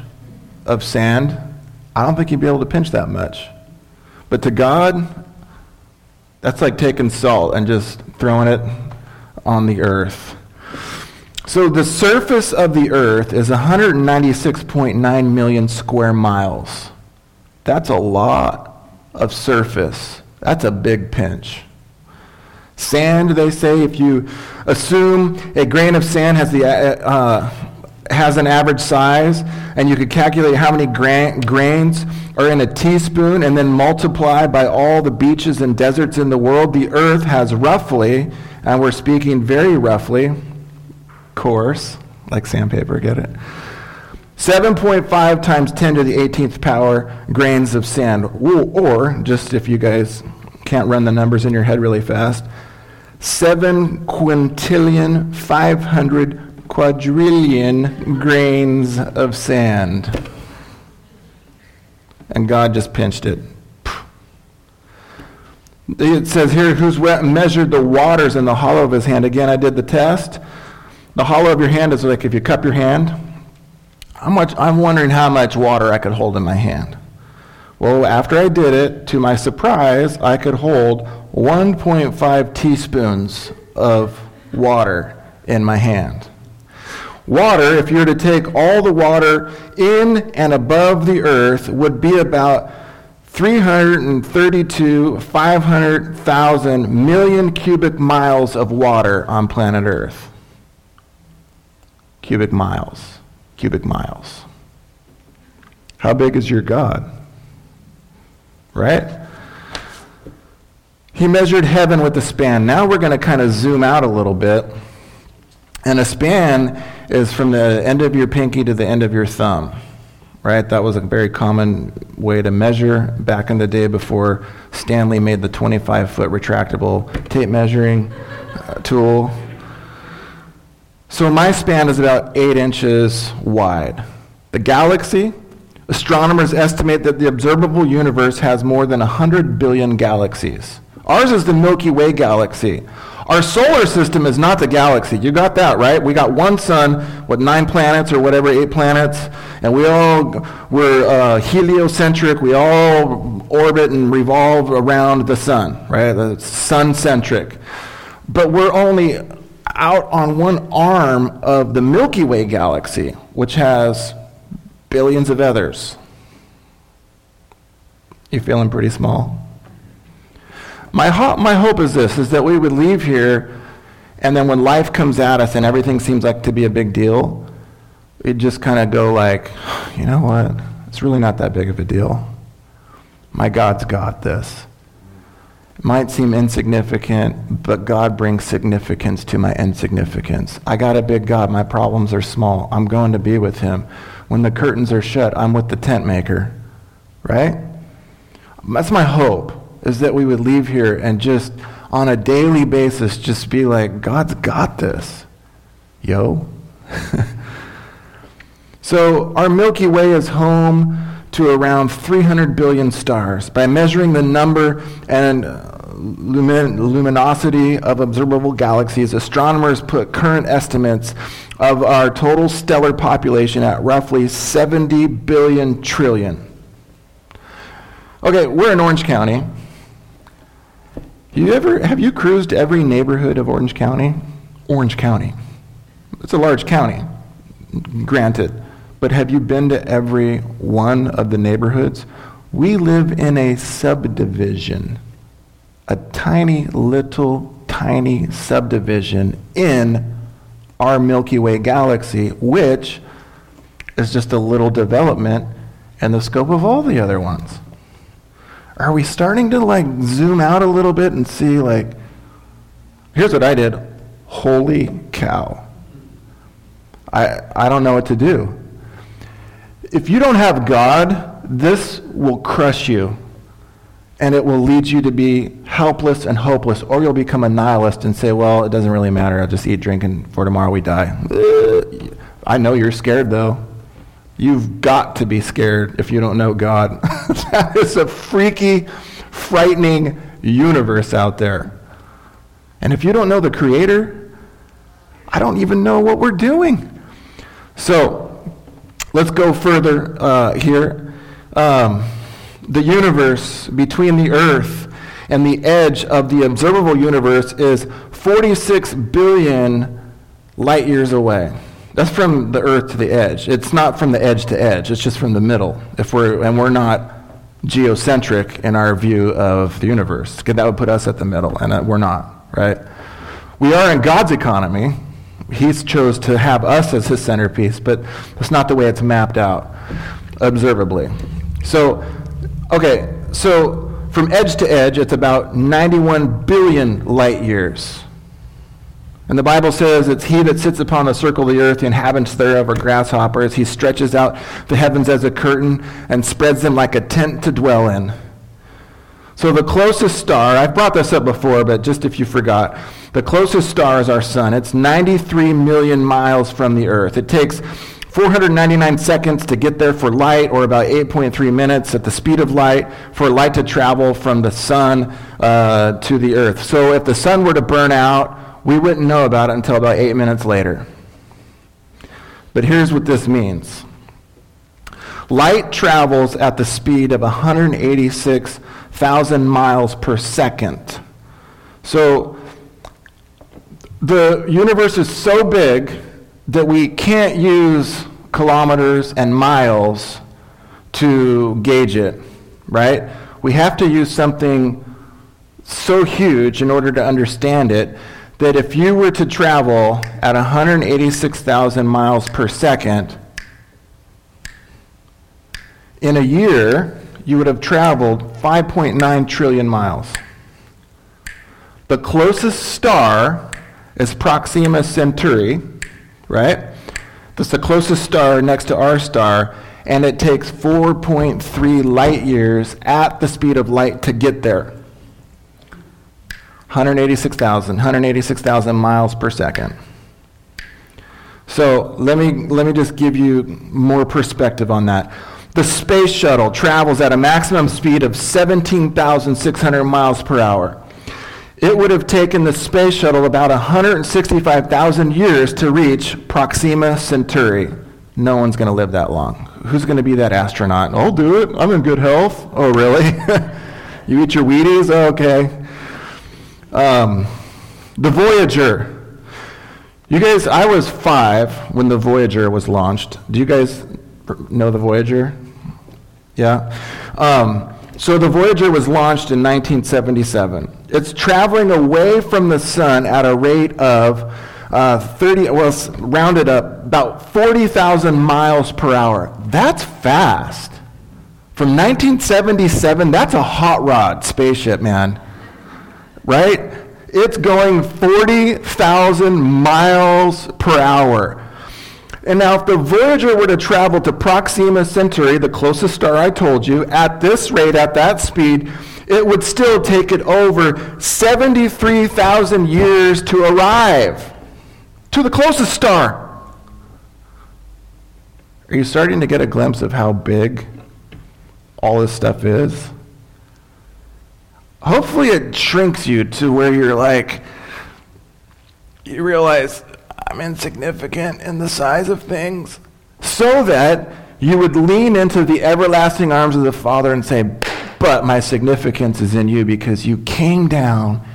of sand, I don't think you'd be able to pinch that much. But to God, that's like taking salt and just throwing it on the earth. So the surface of the earth is 196.9 million square miles. That's a lot of surface. That's a big pinch. Sand, they say, if you assume a grain of sand has the uh, uh has an average size, and you could calculate how many gra- grains are in a teaspoon and then multiply by all the beaches and deserts in the world, the earth has roughly, and we're speaking very roughly, coarse, like sandpaper, get it? 7.5 times 10 to the 18th power grains of sand. Or, just if you guys can't run the numbers in your head really fast, 7 quintillion 500 quadrillion grains of sand. And God just pinched it. It says here, who's measured the waters in the hollow of his hand. Again, I did the test. The hollow of your hand is like if you cup your hand. How much, I'm wondering how much water I could hold in my hand. Well, after I did it, to my surprise, I could hold 1.5 teaspoons of water in my hand. Water, if you were to take all the water in and above the earth, would be about 332, 500,000 million cubic miles of water on planet Earth. Cubic miles. Cubic miles. How big is your God? Right? He measured heaven with a span. Now we're going to kind of zoom out a little bit. And a span is from the end of your pinky to the end of your thumb right? That was a very common way to measure back in the day before Stanley made the 25 foot retractable tape measuring uh, tool. So my span is about eight inches wide. The galaxy, astronomers estimate that the observable universe has more than 100 billion galaxies. Ours is the Milky Way galaxy. Our solar system is not the galaxy. You got that, right? We got one sun with nine planets or whatever, eight planets, and we all, we're uh, heliocentric. We all orbit and revolve around the sun, right? The sun centric. But we're only out on one arm of the Milky Way galaxy, which has billions of others. you're feeling pretty small? My, ho- my hope is this, is that we would leave here, and then when life comes at us and everything seems like to be a big deal, we'd just kind of go like, you know what? It's really not that big of a deal. My God's got this. Might seem insignificant, but God brings significance to my insignificance. I got a big God. My problems are small. I'm going to be with him. When the curtains are shut, I'm with the tent maker. Right? That's my hope is that we would leave here and just on a daily basis just be like, God's got this. Yo. so our Milky Way is home to around 300 billion stars. By measuring the number and lumin- luminosity of observable galaxies, astronomers put current estimates of our total stellar population at roughly 70 billion trillion. Okay, we're in Orange County. You ever have you cruised every neighborhood of Orange County? Orange County. It's a large county, granted. But have you been to every one of the neighborhoods? We live in a subdivision, a tiny little tiny subdivision in our Milky Way galaxy, which is just a little development in the scope of all the other ones are we starting to like zoom out a little bit and see like here's what I did. Holy cow. I I don't know what to do. If you don't have God, this will crush you. And it will lead you to be helpless and hopeless, or you'll become a nihilist and say, Well, it doesn't really matter. I'll just eat, drink, and for tomorrow we die. I know you're scared, though. You've got to be scared if you don't know God. that is a freaky, frightening universe out there. And if you don't know the Creator, I don't even know what we're doing. So, let's go further uh, here. Um, the universe between the earth and the edge of the observable universe is 46 billion light years away. That's from the earth to the edge. It's not from the edge to edge. It's just from the middle. If we're and we're not geocentric in our view of the universe. That would put us at the middle, and uh, we're not, right? We are in God's economy. He's chose to have us as his centerpiece, but that's not the way it's mapped out observably. So, okay, so from edge to edge, it's about 91 billion light years. And the Bible says it's he that sits upon the circle of the earth, the inhabitants thereof are grasshoppers. He stretches out the heavens as a curtain and spreads them like a tent to dwell in. So the closest star, I've brought this up before, but just if you forgot, the closest star is our sun. It's 93 million miles from the earth. It takes 499 seconds to get there for light, or about 8.3 minutes at the speed of light for light to travel from the sun uh, to the earth. So if the sun were to burn out, we wouldn't know about it until about eight minutes later. But here's what this means light travels at the speed of 186,000 miles per second. So the universe is so big that we can't use kilometers and miles to gauge it, right? we have to use something so huge in order to understand it that if you were to travel at 186,000 miles per second, in a year, you would have traveled 5.9 trillion miles. The closest star is Proxima Centauri, right? That's the closest star next to our star, and it takes 4.3 light years at the speed of light to get there. 186,000, 186,000 miles per second. So let me, let me just give you more perspective on that. The space shuttle travels at a maximum speed of 17,600 miles per hour. It would have taken the space shuttle about 165,000 years to reach Proxima Centauri. No one's going to live that long. Who's going to be that astronaut? I'll do it. I'm in good health. Oh, really? you eat your Wheaties? Oh, okay. Um, the Voyager. You guys, I was five when the Voyager was launched. Do you guys know the Voyager? Yeah? Um, so the Voyager was launched in 1977. It's traveling away from the sun at a rate of uh, 30, well, rounded up, about 40,000 miles per hour. That's fast. From 1977, that's a hot rod spaceship, man right? It's going 40,000 miles per hour. And now, if the Voyager were to travel to Proxima Centauri, the closest star I told you, at this rate, at that speed, it would still take it over 73,000 years to arrive to the closest star. Are you starting to get a glimpse of how big all this stuff is? hopefully it shrinks you to where you're like, you realize I'm insignificant in the size of things, so that you would lean into the everlasting arms of the Father and say, But my significance is in you because you came down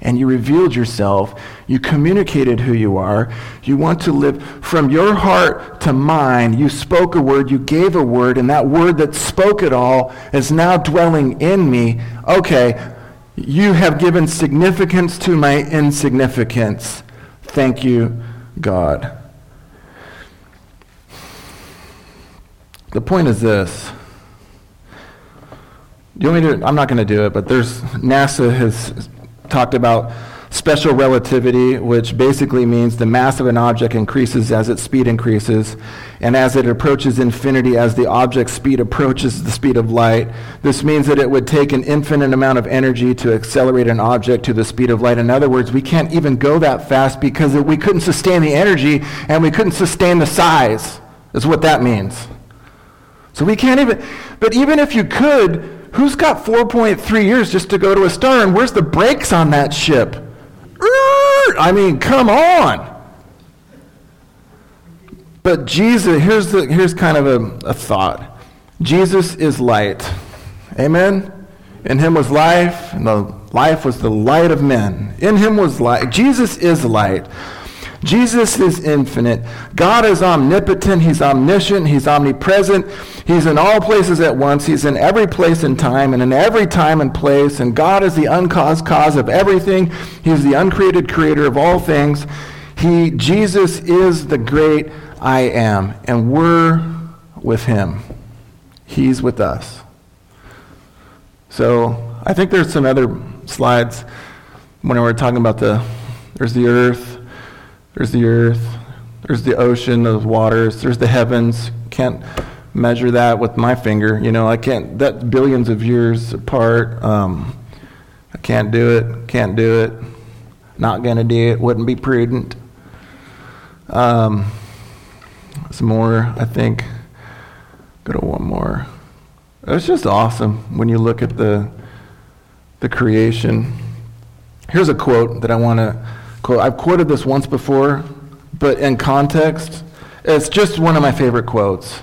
and you revealed yourself. You communicated who you are. You want to live from your heart to mine. You spoke a word, you gave a word, and that word that spoke it all is now dwelling in me. Okay, you have given significance to my insignificance. Thank you, God. The point is this. Do you want me to? I'm not going to do it, but there's NASA has talked about special relativity, which basically means the mass of an object increases as its speed increases, and as it approaches infinity, as the object's speed approaches the speed of light. This means that it would take an infinite amount of energy to accelerate an object to the speed of light. In other words, we can't even go that fast because we couldn't sustain the energy and we couldn't sustain the size, is what that means. So we can't even, but even if you could, who's got 4.3 years just to go to a star and where's the brakes on that ship? I mean, come on. But Jesus, here's, the, here's kind of a, a thought Jesus is light. Amen? In him was life, and the life was the light of men. In him was light. Jesus is light. Jesus is infinite. God is omnipotent. He's omniscient. He's omnipresent. He's in all places at once. He's in every place and time and in every time and place. And God is the uncaused cause of everything. He's the uncreated creator of all things. He, Jesus is the great I am. And we're with him. He's with us. So I think there's some other slides when we're talking about the, there's the earth, there's the earth, there's the ocean, those waters, there's the heavens. Can't measure that with my finger. You know, I can't, that's billions of years apart. Um, I can't do it, can't do it, not going to do it, wouldn't be prudent. Um, some more, I think. Go to one more. It's just awesome when you look at the, the creation. Here's a quote that I want to quote. I've quoted this once before, but in context, it's just one of my favorite quotes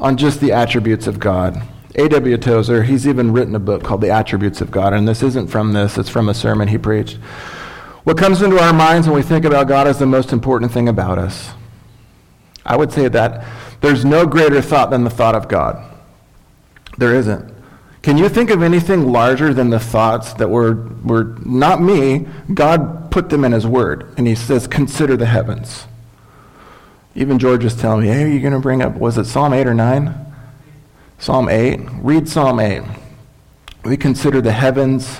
on just the attributes of God. A.W. Tozer, he's even written a book called The Attributes of God, and this isn't from this, it's from a sermon he preached. What comes into our minds when we think about God is the most important thing about us. I would say that there's no greater thought than the thought of God. There isn't. Can you think of anything larger than the thoughts that were, were not me? God put them in His Word. And He says, consider the heavens. Even George was telling me, hey, are you going to bring up, was it Psalm 8 or 9? Psalm 8. Read Psalm 8. We consider the heavens.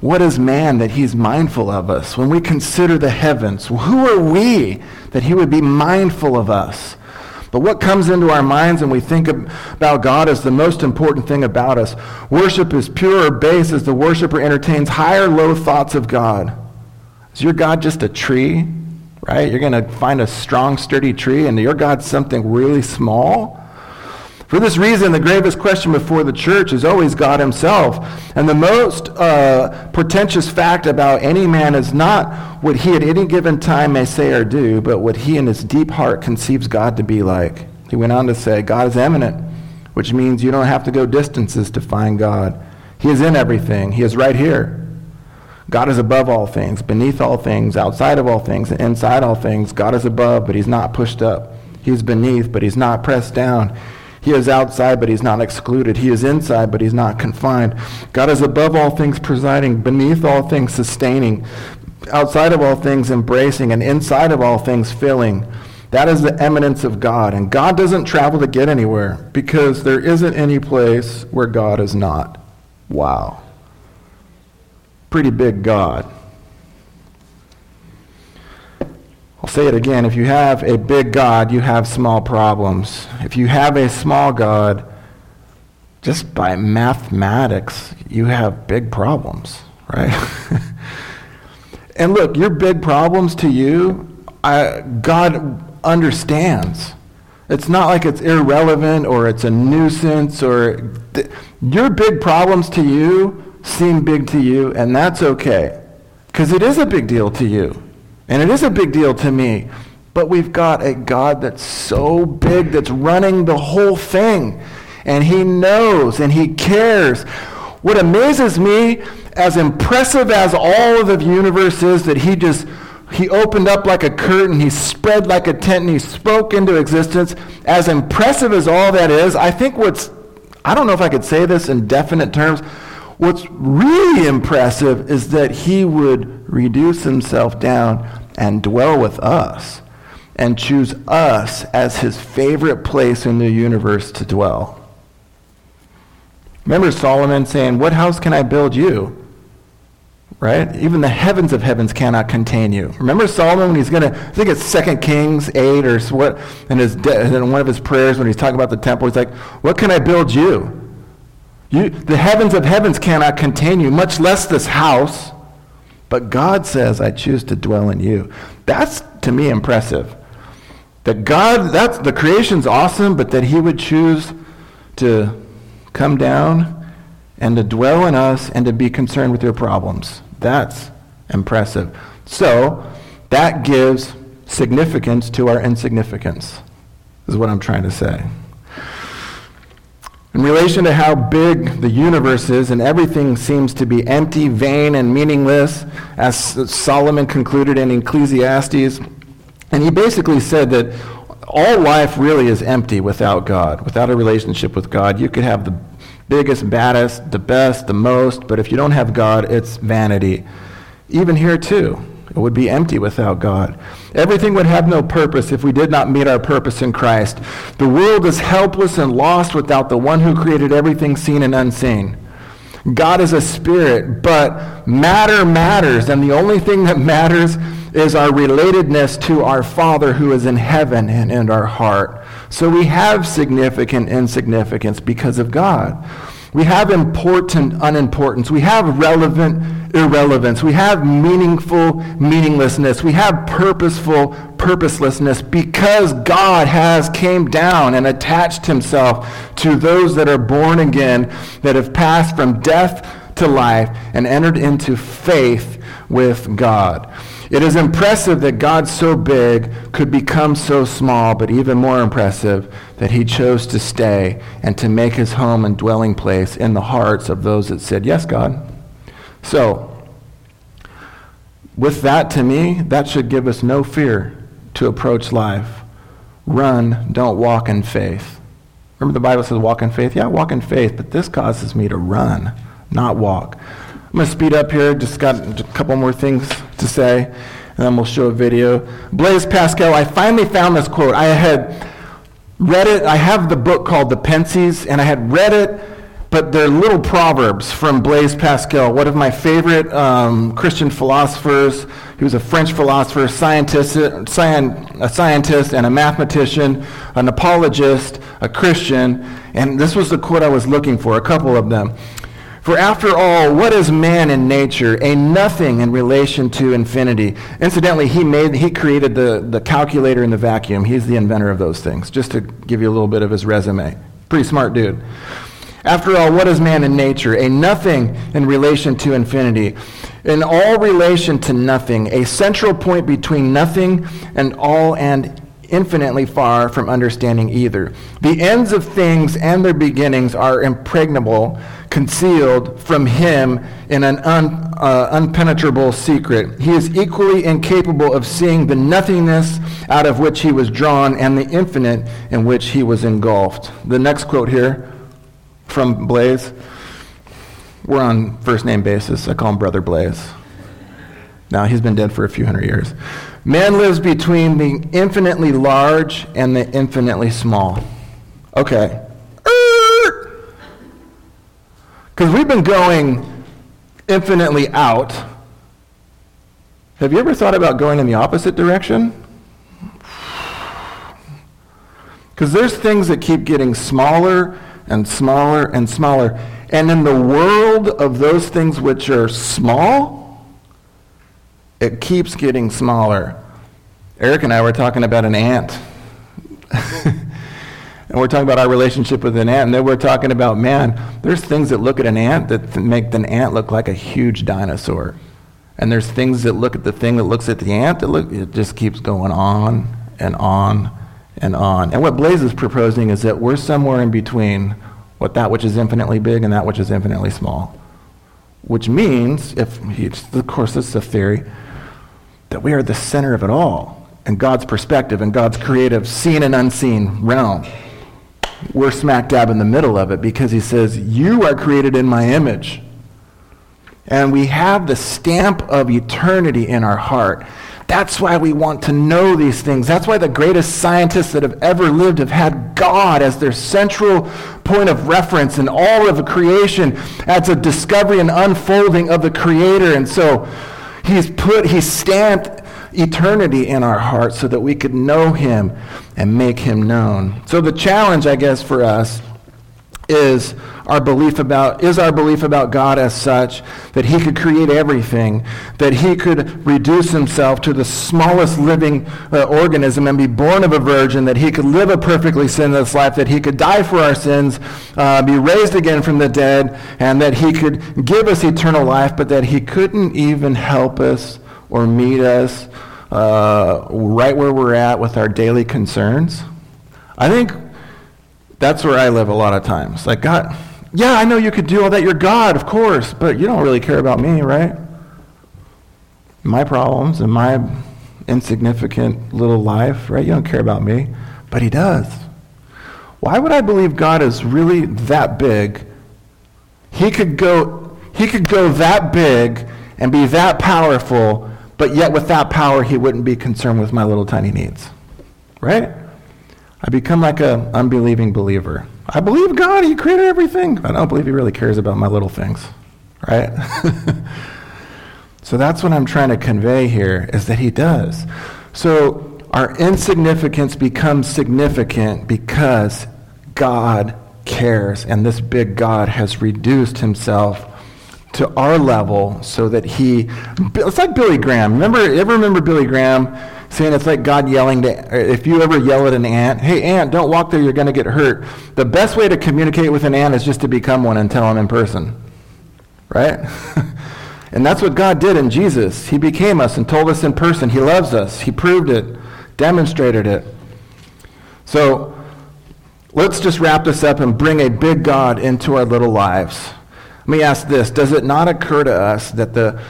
What is man that he's mindful of us? When we consider the heavens, who are we that he would be mindful of us? But what comes into our minds when we think about God is the most important thing about us. Worship is pure or base as the worshiper entertains high or low thoughts of God. Is your God just a tree? Right? You're going to find a strong, sturdy tree, and your God's something really small? For this reason, the gravest question before the church is always God himself. And the most uh, portentous fact about any man is not what he at any given time may say or do, but what he in his deep heart conceives God to be like. He went on to say, God is immanent, which means you don't have to go distances to find God. He is in everything, He is right here. God is above all things, beneath all things, outside of all things, and inside all things. God is above, but He's not pushed up. He's beneath, but He's not pressed down. He is outside, but he's not excluded. He is inside, but he's not confined. God is above all things presiding, beneath all things sustaining, outside of all things embracing, and inside of all things filling. That is the immanence of God. And God doesn't travel to get anywhere because there isn't any place where God is not. Wow. Pretty big God. I'll say it again. If you have a big God, you have small problems. If you have a small God, just by mathematics, you have big problems, right? and look, your big problems to you, I, God understands. It's not like it's irrelevant or it's a nuisance or th- your big problems to you seem big to you, and that's okay because it is a big deal to you. And it is a big deal to me. But we've got a God that's so big that's running the whole thing. And he knows and he cares. What amazes me, as impressive as all of the universe is, that he just he opened up like a curtain, he spread like a tent, and he spoke into existence. As impressive as all that is, I think what's I don't know if I could say this in definite terms. What's really impressive is that he would reduce himself down and dwell with us and choose us as his favorite place in the universe to dwell. Remember Solomon saying, What house can I build you? Right? Even the heavens of heavens cannot contain you. Remember Solomon when he's going to, I think it's 2 Kings 8 or what, in, his, in one of his prayers when he's talking about the temple, he's like, What can I build you? you? The heavens of heavens cannot contain you, much less this house. But God says, I choose to dwell in you. That's, to me, impressive. That God, that's, the creation's awesome, but that he would choose to come down and to dwell in us and to be concerned with your problems. That's impressive. So, that gives significance to our insignificance, is what I'm trying to say. In relation to how big the universe is, and everything seems to be empty, vain, and meaningless, as Solomon concluded in Ecclesiastes. And he basically said that all life really is empty without God, without a relationship with God. You could have the biggest, baddest, the best, the most, but if you don't have God, it's vanity. Even here, too. It would be empty without God. Everything would have no purpose if we did not meet our purpose in Christ. The world is helpless and lost without the one who created everything seen and unseen. God is a spirit, but matter matters, and the only thing that matters is our relatedness to our Father who is in heaven and in our heart. So we have significant insignificance because of God. We have important unimportance. We have relevant irrelevance. We have meaningful meaninglessness. We have purposeful purposelessness because God has came down and attached himself to those that are born again, that have passed from death to life and entered into faith with God. It is impressive that God so big could become so small, but even more impressive that he chose to stay and to make his home and dwelling place in the hearts of those that said, Yes, God. So, with that to me, that should give us no fear to approach life. Run, don't walk in faith. Remember the Bible says walk in faith? Yeah, walk in faith, but this causes me to run, not walk. I'm going to speed up here, just got a couple more things to say, and then we'll show a video. Blaise Pascal, I finally found this quote. I had read it, I have the book called The Pensées, and I had read it but they're little proverbs from Blaise Pascal, one of my favorite um, Christian philosophers. He was a French philosopher, scientist, a scientist, and a mathematician, an apologist, a Christian. And this was the quote I was looking for, a couple of them. For after all, what is man in nature? A nothing in relation to infinity. Incidentally, he made he created the, the calculator and the vacuum. He's the inventor of those things, just to give you a little bit of his resume. Pretty smart dude. After all, what is man in nature? A nothing in relation to infinity. In all relation to nothing, a central point between nothing and all and infinitely far from understanding either. The ends of things and their beginnings are impregnable, concealed from him in an un, uh, unpenetrable secret. He is equally incapable of seeing the nothingness out of which he was drawn and the infinite in which he was engulfed. The next quote here from Blaise. We're on first name basis. I call him Brother Blaise. Now, he's been dead for a few hundred years. Man lives between the infinitely large and the infinitely small. Okay. Because we've been going infinitely out. Have you ever thought about going in the opposite direction? Because there's things that keep getting smaller and smaller and smaller. And in the world of those things which are small, it keeps getting smaller. Eric and I were talking about an ant. and we're talking about our relationship with an ant. And then we're talking about, man, there's things that look at an ant that make an ant look like a huge dinosaur. And there's things that look at the thing that looks at the ant that look, it just keeps going on and on and on. And what Blaise is proposing is that we're somewhere in between what that which is infinitely big and that which is infinitely small. Which means, if of course this is a theory, that we are the center of it all in God's perspective and God's creative seen and unseen realm. We're smack dab in the middle of it because he says, You are created in my image. And we have the stamp of eternity in our heart. That's why we want to know these things. That's why the greatest scientists that have ever lived have had God as their central point of reference in all of creation That's a discovery and unfolding of the Creator. And so he's put, he's stamped eternity in our hearts so that we could know him and make him known. So the challenge, I guess, for us is our belief about is our belief about God as such that he could create everything that he could reduce himself to the smallest living uh, organism and be born of a virgin that he could live a perfectly sinless life that he could die for our sins uh, be raised again from the dead and that he could give us eternal life but that he couldn't even help us or meet us uh, right where we're at with our daily concerns I think that's where I live a lot of times. Like, God, yeah, I know you could do all that. You're God, of course, but you don't really care about me, right? My problems and my insignificant little life, right? You don't care about me, but He does. Why would I believe God is really that big? He could go, he could go that big and be that powerful, but yet with that power, He wouldn't be concerned with my little tiny needs, right? I become like an unbelieving believer. I believe God, He created everything. I don't believe He really cares about my little things, right? so that's what I'm trying to convey here is that He does. So our insignificance becomes significant because God cares, and this big God has reduced Himself to our level so that He. It's like Billy Graham. Remember, ever remember Billy Graham? saying it's like God yelling to, if you ever yell at an ant, hey, ant, don't walk there, you're going to get hurt. The best way to communicate with an ant is just to become one and tell him in person. Right? and that's what God did in Jesus. He became us and told us in person. He loves us. He proved it, demonstrated it. So let's just wrap this up and bring a big God into our little lives. Let me ask this Does it not occur to us that the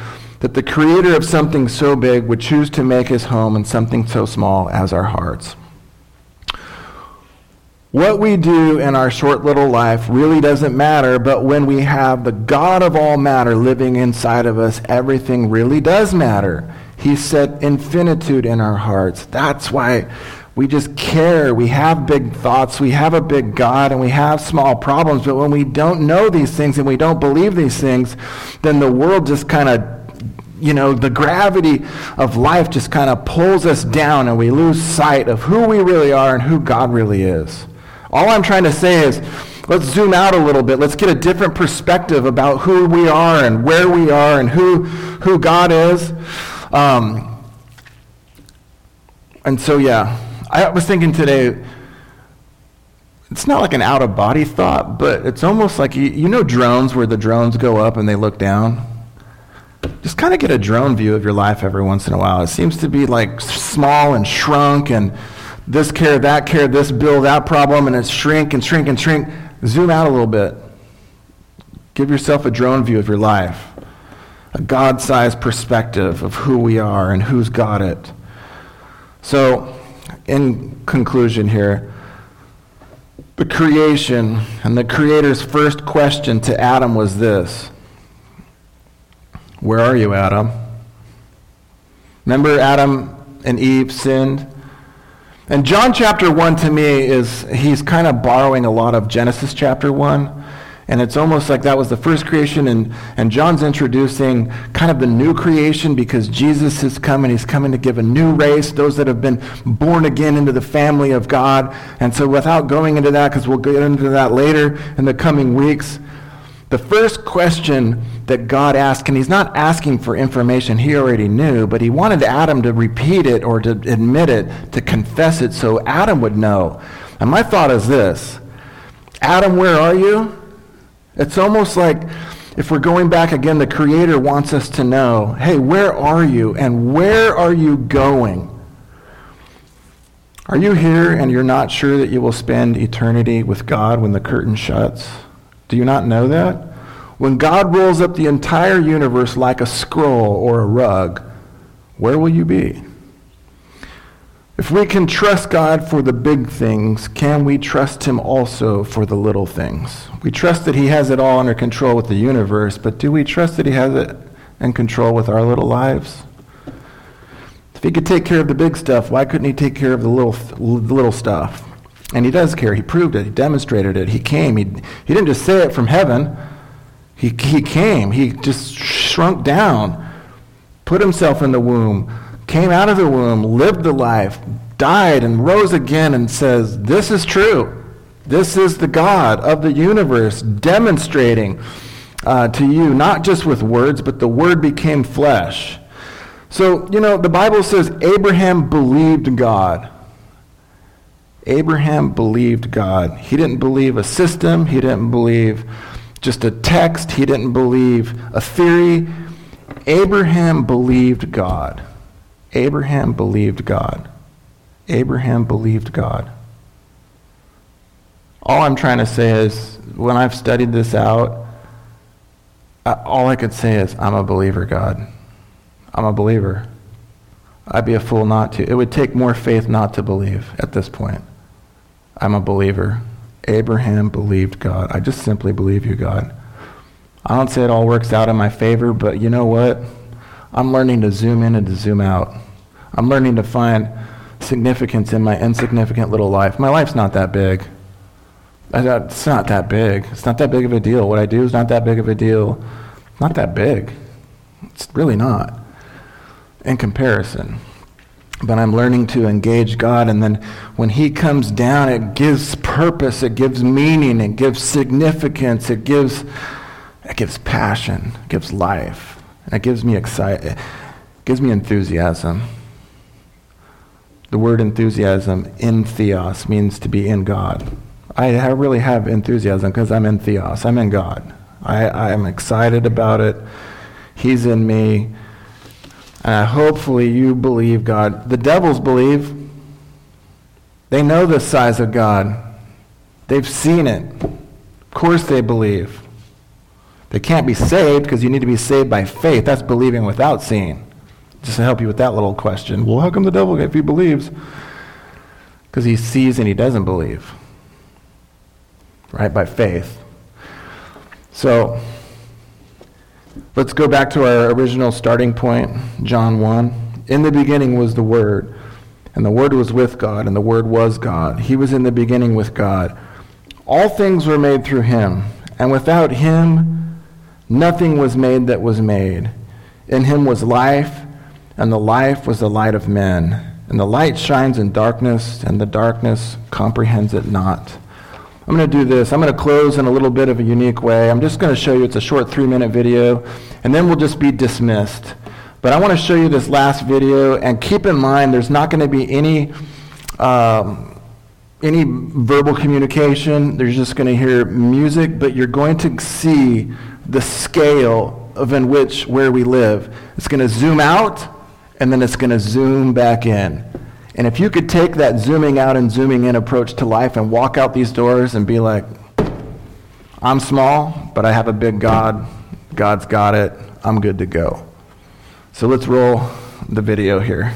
that the creator of something so big would choose to make his home in something so small as our hearts. What we do in our short little life really doesn't matter, but when we have the God of all matter living inside of us, everything really does matter. He set infinitude in our hearts. That's why we just care. We have big thoughts. We have a big God and we have small problems. But when we don't know these things and we don't believe these things, then the world just kind of you know, the gravity of life just kind of pulls us down and we lose sight of who we really are and who God really is. All I'm trying to say is let's zoom out a little bit. Let's get a different perspective about who we are and where we are and who, who God is. Um, and so, yeah, I was thinking today, it's not like an out of body thought, but it's almost like you, you know drones where the drones go up and they look down? Just kind of get a drone view of your life every once in a while. It seems to be like small and shrunk and this care, that care, this bill, that problem, and it's shrink and shrink and shrink. Zoom out a little bit. Give yourself a drone view of your life, a God sized perspective of who we are and who's got it. So, in conclusion here, the creation and the Creator's first question to Adam was this Where are you, Adam? Remember, Adam and Eve sinned? And John chapter 1 to me is, he's kind of borrowing a lot of Genesis chapter 1. And it's almost like that was the first creation, and, and John's introducing kind of the new creation because Jesus is coming. And he's coming to give a new race, those that have been born again into the family of God. And so, without going into that, because we'll get into that later in the coming weeks, the first question that God asked, and he's not asking for information he already knew, but he wanted Adam to repeat it or to admit it, to confess it, so Adam would know. And my thought is this Adam, where are you? It's almost like if we're going back again, the Creator wants us to know hey, where are you and where are you going? Are you here and you're not sure that you will spend eternity with God when the curtain shuts? Do you not know that? When God rolls up the entire universe like a scroll or a rug, where will you be? If we can trust God for the big things, can we trust Him also for the little things? We trust that He has it all under control with the universe, but do we trust that He has it in control with our little lives? If He could take care of the big stuff, why couldn't He take care of the little, little stuff? And He does care. He proved it. He demonstrated it. He came. He, he didn't just say it from heaven. He, he came. He just shrunk down, put Himself in the womb came out of the womb, lived the life, died, and rose again, and says, This is true. This is the God of the universe demonstrating uh, to you, not just with words, but the Word became flesh. So, you know, the Bible says Abraham believed God. Abraham believed God. He didn't believe a system, he didn't believe just a text, he didn't believe a theory. Abraham believed God. Abraham believed God. Abraham believed God. All I'm trying to say is, when I've studied this out, all I could say is, I'm a believer, God. I'm a believer. I'd be a fool not to. It would take more faith not to believe at this point. I'm a believer. Abraham believed God. I just simply believe you, God. I don't say it all works out in my favor, but you know what? I'm learning to zoom in and to zoom out. I'm learning to find significance in my insignificant little life. My life's not that big. It's not that big. It's not that big of a deal. What I do is not that big of a deal. Not that big. It's really not in comparison. But I'm learning to engage God, and then when He comes down, it gives purpose, it gives meaning, it gives significance, it gives, it gives passion, it gives life. It gives me excite, gives me enthusiasm. The word enthusiasm, in theos, means to be in God. I really have enthusiasm because I'm in theos. I'm in God. I, I am excited about it. He's in me. And hopefully you believe God. The devils believe. They know the size of God. They've seen it. Of course they believe. They can't be saved because you need to be saved by faith. That's believing without seeing. Just to help you with that little question. Well, how come the devil, if he believes? Because he sees and he doesn't believe. right? By faith. So let's go back to our original starting point, John 1. In the beginning was the Word, and the Word was with God, and the Word was God. He was in the beginning with God. All things were made through him, and without him nothing was made that was made. In him was life, and the life was the light of men. And the light shines in darkness, and the darkness comprehends it not. I'm going to do this. I'm going to close in a little bit of a unique way. I'm just going to show you, it's a short three minute video, and then we'll just be dismissed. But I want to show you this last video, and keep in mind there's not going to be any. Um, any verbal communication. you're just going to hear music, but you're going to see the scale of in which where we live. It's going to zoom out and then it's going to zoom back in. And if you could take that zooming out and zooming in approach to life and walk out these doors and be like, I'm small, but I have a big God. God's got it. I'm good to go. So let's roll the video here.